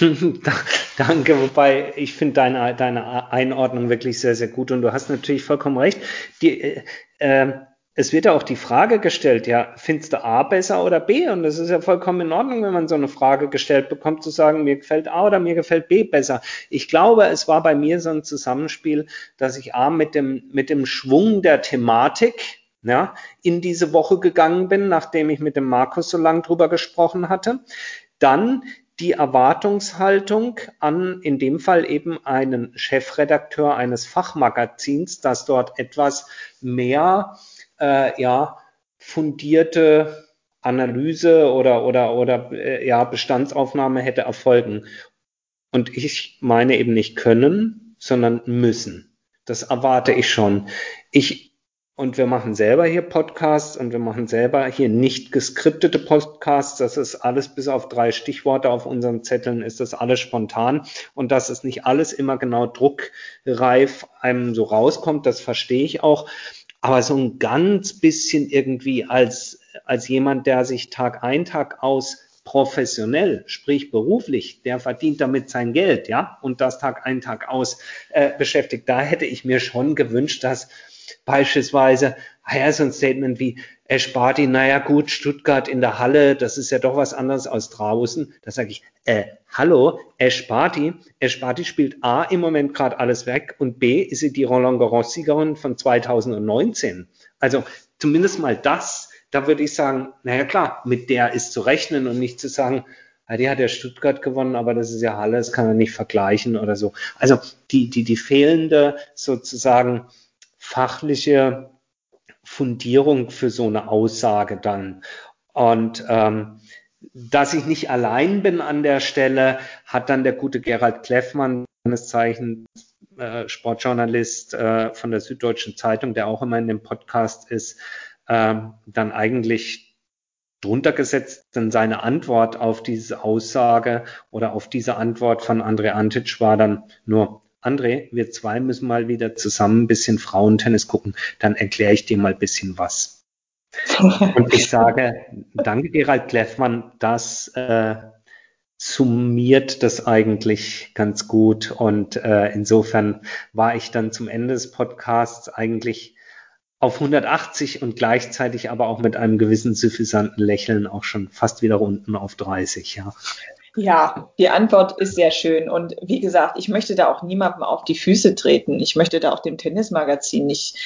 Danke, wobei ich finde deine, deine Einordnung wirklich sehr, sehr gut und du hast natürlich vollkommen recht. Die, äh, äh es wird ja auch die Frage gestellt, ja, findest du A besser oder B? Und das ist ja vollkommen in Ordnung, wenn man so eine Frage gestellt bekommt, zu sagen, mir gefällt A oder mir gefällt B besser. Ich glaube, es war bei mir so ein Zusammenspiel, dass ich A mit dem, mit dem Schwung der Thematik, ja, in diese Woche gegangen bin, nachdem ich mit dem Markus so lange drüber gesprochen hatte. Dann die Erwartungshaltung an, in dem Fall eben einen Chefredakteur eines Fachmagazins, dass dort etwas mehr äh, ja, fundierte Analyse oder, oder, oder äh, ja, Bestandsaufnahme hätte erfolgen. Und ich meine eben nicht können, sondern müssen. Das erwarte ich schon. Ich, und wir machen selber hier Podcasts und wir machen selber hier nicht geskriptete Podcasts. Das ist alles bis auf drei Stichworte auf unseren Zetteln, ist das alles spontan. Und dass es nicht alles immer genau druckreif einem so rauskommt, das verstehe ich auch aber so ein ganz bisschen irgendwie als, als jemand, der sich Tag ein, Tag aus professionell, sprich beruflich, der verdient damit sein Geld, ja, und das Tag ein, Tag aus äh, beschäftigt. Da hätte ich mir schon gewünscht, dass beispielsweise, ah so ein Statement wie, erspart ihn, naja gut, Stuttgart in der Halle, das ist ja doch was anderes als draußen. Da sage ich, äh, hallo, Esparti, Esparti spielt A im Moment gerade alles weg und B ist sie die Roland Garros-Siegerin von 2019. Also zumindest mal das, da würde ich sagen, naja klar, mit der ist zu rechnen und nicht zu sagen, ja, die hat ja Stuttgart gewonnen, aber das ist ja Halle, das kann man nicht vergleichen oder so. Also die, die, die fehlende sozusagen fachliche Fundierung für so eine Aussage dann. Und ähm, dass ich nicht allein bin an der Stelle, hat dann der gute Gerald Kleffmann, seines Zeichens äh, Sportjournalist äh, von der Süddeutschen Zeitung, der auch immer in dem Podcast ist, äh, dann eigentlich drunter gesetzt, denn seine Antwort auf diese Aussage oder auf diese Antwort von André Antic war dann nur, André, wir zwei müssen mal wieder zusammen ein bisschen Frauentennis gucken, dann erkläre ich dir mal ein bisschen was. Und ich sage, danke Gerald Kleffmann, das äh, summiert das eigentlich ganz gut. Und äh, insofern war ich dann zum Ende des Podcasts eigentlich auf 180 und gleichzeitig aber auch mit einem gewissen suffisanten Lächeln auch schon fast wieder unten auf 30, ja. Ja, die Antwort ist sehr schön. Und wie gesagt, ich möchte da auch niemandem auf die Füße treten. Ich möchte da auch dem Tennismagazin nicht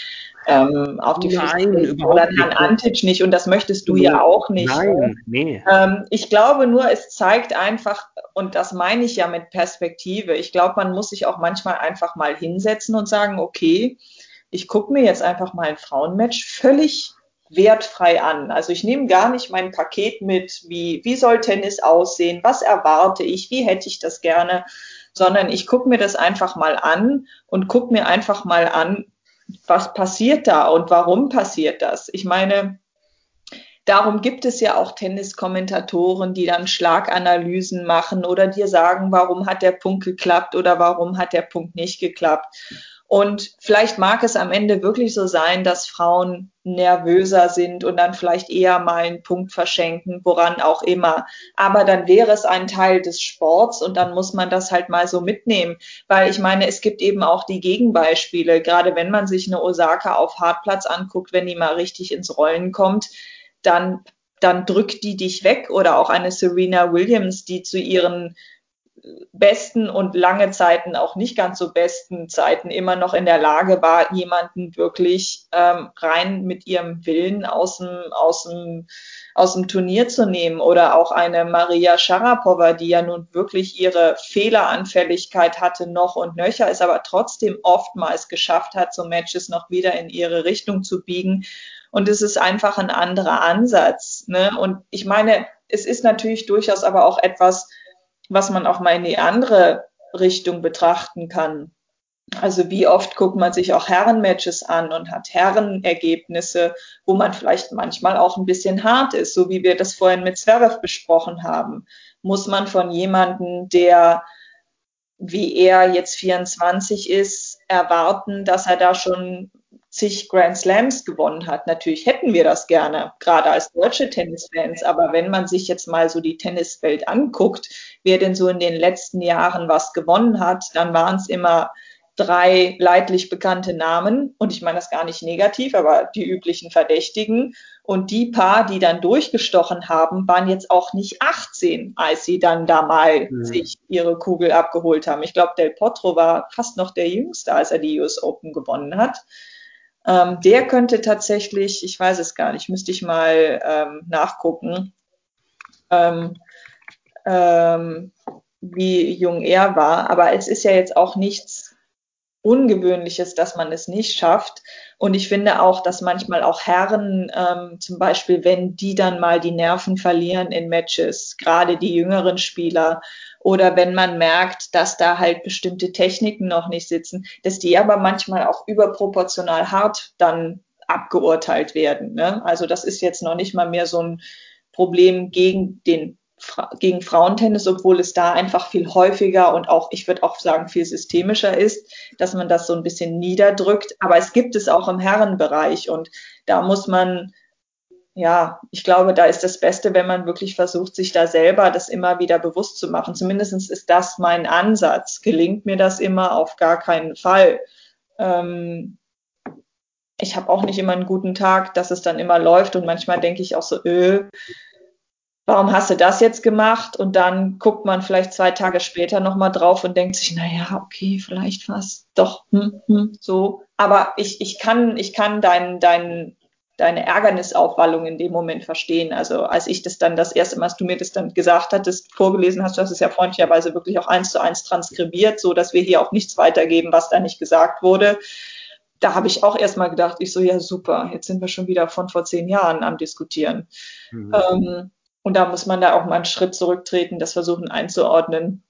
ähm, auf die Nein, Füße treten oder Herrn Antic nicht. Und das möchtest du ja auch nicht. Nein, nee. Ähm, ich glaube nur, es zeigt einfach, und das meine ich ja mit Perspektive, ich glaube, man muss sich auch manchmal einfach mal hinsetzen und sagen, okay, ich gucke mir jetzt einfach mal ein Frauenmatch völlig wertfrei an. Also ich nehme gar nicht mein Paket mit, wie, wie soll Tennis aussehen, was erwarte ich, wie hätte ich das gerne, sondern ich gucke mir das einfach mal an und gucke mir einfach mal an, was passiert da und warum passiert das. Ich meine, darum gibt es ja auch Tenniskommentatoren, die dann Schlaganalysen machen oder dir sagen, warum hat der Punkt geklappt oder warum hat der Punkt nicht geklappt. Und vielleicht mag es am Ende wirklich so sein, dass Frauen nervöser sind und dann vielleicht eher mal einen Punkt verschenken, woran auch immer. Aber dann wäre es ein Teil des Sports und dann muss man das halt mal so mitnehmen. Weil ich meine, es gibt eben auch die Gegenbeispiele. Gerade wenn man sich eine Osaka auf Hartplatz anguckt, wenn die mal richtig ins Rollen kommt, dann, dann drückt die dich weg. Oder auch eine Serena Williams, die zu ihren besten und lange Zeiten auch nicht ganz so besten Zeiten immer noch in der Lage war, jemanden wirklich ähm, rein mit ihrem Willen aus dem, aus, dem, aus dem Turnier zu nehmen. Oder auch eine Maria Sharapova, die ja nun wirklich ihre Fehleranfälligkeit hatte noch und nöcher, ist aber trotzdem oftmals geschafft hat, so Matches noch wieder in ihre Richtung zu biegen. Und es ist einfach ein anderer Ansatz. Ne? Und ich meine, es ist natürlich durchaus aber auch etwas, was man auch mal in die andere Richtung betrachten kann. Also wie oft guckt man sich auch Herrenmatches an und hat Herrenergebnisse, wo man vielleicht manchmal auch ein bisschen hart ist, so wie wir das vorhin mit Zverev besprochen haben. Muss man von jemandem, der wie er jetzt 24 ist, erwarten, dass er da schon zig Grand Slams gewonnen hat. Natürlich hätten wir das gerne, gerade als deutsche Tennisfans. Aber wenn man sich jetzt mal so die Tenniswelt anguckt, wer denn so in den letzten Jahren was gewonnen hat, dann waren es immer drei leidlich bekannte Namen. Und ich meine das gar nicht negativ, aber die üblichen Verdächtigen. Und die paar, die dann durchgestochen haben, waren jetzt auch nicht 18, als sie dann da mal mhm. sich ihre Kugel abgeholt haben. Ich glaube, Del Potro war fast noch der Jüngste, als er die US Open gewonnen hat. Ähm, der könnte tatsächlich, ich weiß es gar nicht, müsste ich mal ähm, nachgucken, ähm, ähm, wie jung er war. Aber es ist ja jetzt auch nichts Ungewöhnliches, dass man es nicht schafft. Und ich finde auch, dass manchmal auch Herren, ähm, zum Beispiel, wenn die dann mal die Nerven verlieren in Matches, gerade die jüngeren Spieler, oder wenn man merkt, dass da halt bestimmte Techniken noch nicht sitzen, dass die aber manchmal auch überproportional hart dann abgeurteilt werden. Ne? Also das ist jetzt noch nicht mal mehr so ein Problem gegen den gegen Frauentennis, obwohl es da einfach viel häufiger und auch, ich würde auch sagen, viel systemischer ist, dass man das so ein bisschen niederdrückt. Aber es gibt es auch im Herrenbereich und da muss man ja, ich glaube, da ist das Beste, wenn man wirklich versucht, sich da selber das immer wieder bewusst zu machen. Zumindest ist das mein Ansatz. Gelingt mir das immer? Auf gar keinen Fall. Ähm, ich habe auch nicht immer einen guten Tag, dass es dann immer läuft und manchmal denke ich auch so, öh, warum hast du das jetzt gemacht? Und dann guckt man vielleicht zwei Tage später nochmal drauf und denkt sich, naja, okay, vielleicht war es doch hm, hm, so. Aber ich, ich kann, ich kann deinen, deinen deine Ärgernisaufwallung in dem Moment verstehen. Also als ich das dann das erste Mal, als du mir das dann gesagt hattest, vorgelesen hast, du hast es ja freundlicherweise wirklich auch eins zu eins transkribiert, so dass wir hier auch nichts weitergeben, was da nicht gesagt wurde. Da habe ich auch erstmal gedacht, ich so, ja super, jetzt sind wir schon wieder von vor zehn Jahren am Diskutieren. Mhm. Ähm, und da muss man da auch mal einen Schritt zurücktreten, das versuchen einzuordnen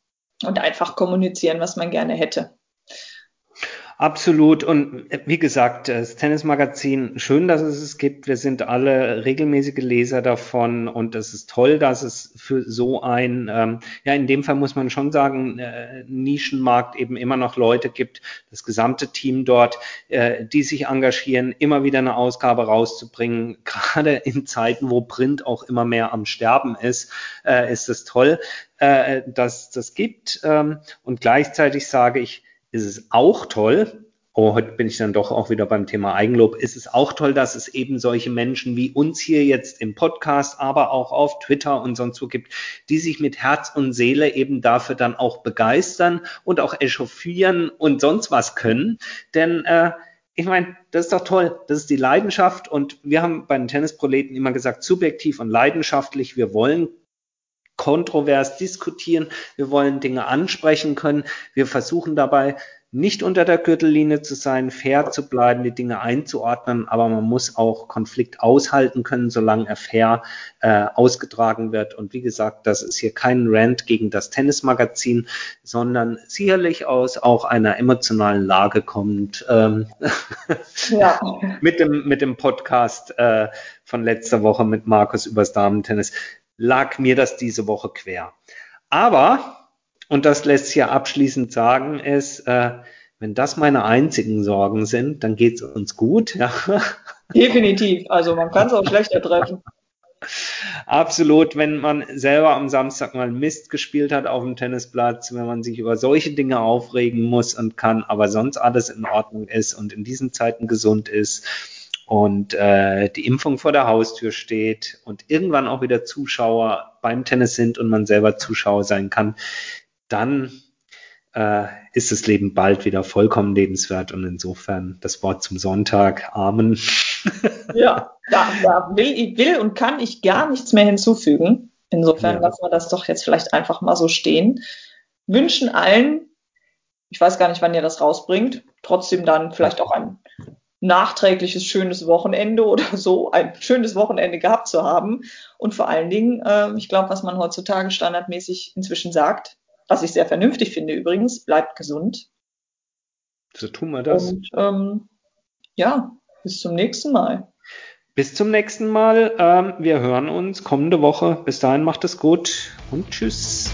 und einfach kommunizieren, was man gerne hätte. Absolut. Und äh, wie gesagt, das Tennismagazin, schön, dass es es gibt. Wir sind alle regelmäßige Leser davon und es ist toll, dass es für so ein, ähm, ja, in dem Fall muss man schon sagen, äh, Nischenmarkt eben immer noch Leute gibt, das gesamte Team dort, äh, die sich engagieren, immer wieder eine Ausgabe rauszubringen. Gerade in Zeiten, wo Print auch immer mehr am Sterben ist, äh, ist es toll, äh, dass das gibt. Ähm, und gleichzeitig sage ich, ist es auch toll, oh, heute bin ich dann doch auch wieder beim Thema Eigenlob, ist es auch toll, dass es eben solche Menschen wie uns hier jetzt im Podcast, aber auch auf Twitter und sonst wo gibt, die sich mit Herz und Seele eben dafür dann auch begeistern und auch echauffieren und sonst was können. Denn äh, ich meine, das ist doch toll. Das ist die Leidenschaft. Und wir haben bei den Tennisproleten immer gesagt, subjektiv und leidenschaftlich. Wir wollen kontrovers diskutieren. Wir wollen Dinge ansprechen können. Wir versuchen dabei nicht unter der Gürtellinie zu sein, fair zu bleiben, die Dinge einzuordnen, aber man muss auch Konflikt aushalten können, solange er fair äh, ausgetragen wird. Und wie gesagt, das ist hier kein Rant gegen das Tennismagazin, sondern sicherlich aus auch einer emotionalen Lage kommt ähm, ja. mit, dem, mit dem Podcast äh, von letzter Woche mit Markus übers Damentennis lag mir das diese Woche quer. Aber, und das lässt sich ja abschließend sagen, ist, äh, wenn das meine einzigen Sorgen sind, dann geht's uns gut. Ja. Definitiv. Also man kann es auch schlechter treffen. Absolut, wenn man selber am Samstag mal Mist gespielt hat auf dem Tennisplatz, wenn man sich über solche Dinge aufregen muss und kann, aber sonst alles in Ordnung ist und in diesen Zeiten gesund ist, und äh, die Impfung vor der Haustür steht und irgendwann auch wieder Zuschauer beim Tennis sind und man selber Zuschauer sein kann, dann äh, ist das Leben bald wieder vollkommen lebenswert und insofern das Wort zum Sonntag. Amen. Ja, da, da will, will und kann ich gar nichts mehr hinzufügen. Insofern ja. lassen wir das doch jetzt vielleicht einfach mal so stehen. Wünschen allen, ich weiß gar nicht, wann ihr das rausbringt, trotzdem dann vielleicht auch ein nachträgliches schönes Wochenende oder so, ein schönes Wochenende gehabt zu haben. Und vor allen Dingen, äh, ich glaube, was man heutzutage standardmäßig inzwischen sagt, was ich sehr vernünftig finde übrigens, bleibt gesund. So tun wir das. Und ähm, ja, bis zum nächsten Mal. Bis zum nächsten Mal. Ähm, wir hören uns kommende Woche. Bis dahin macht es gut und tschüss.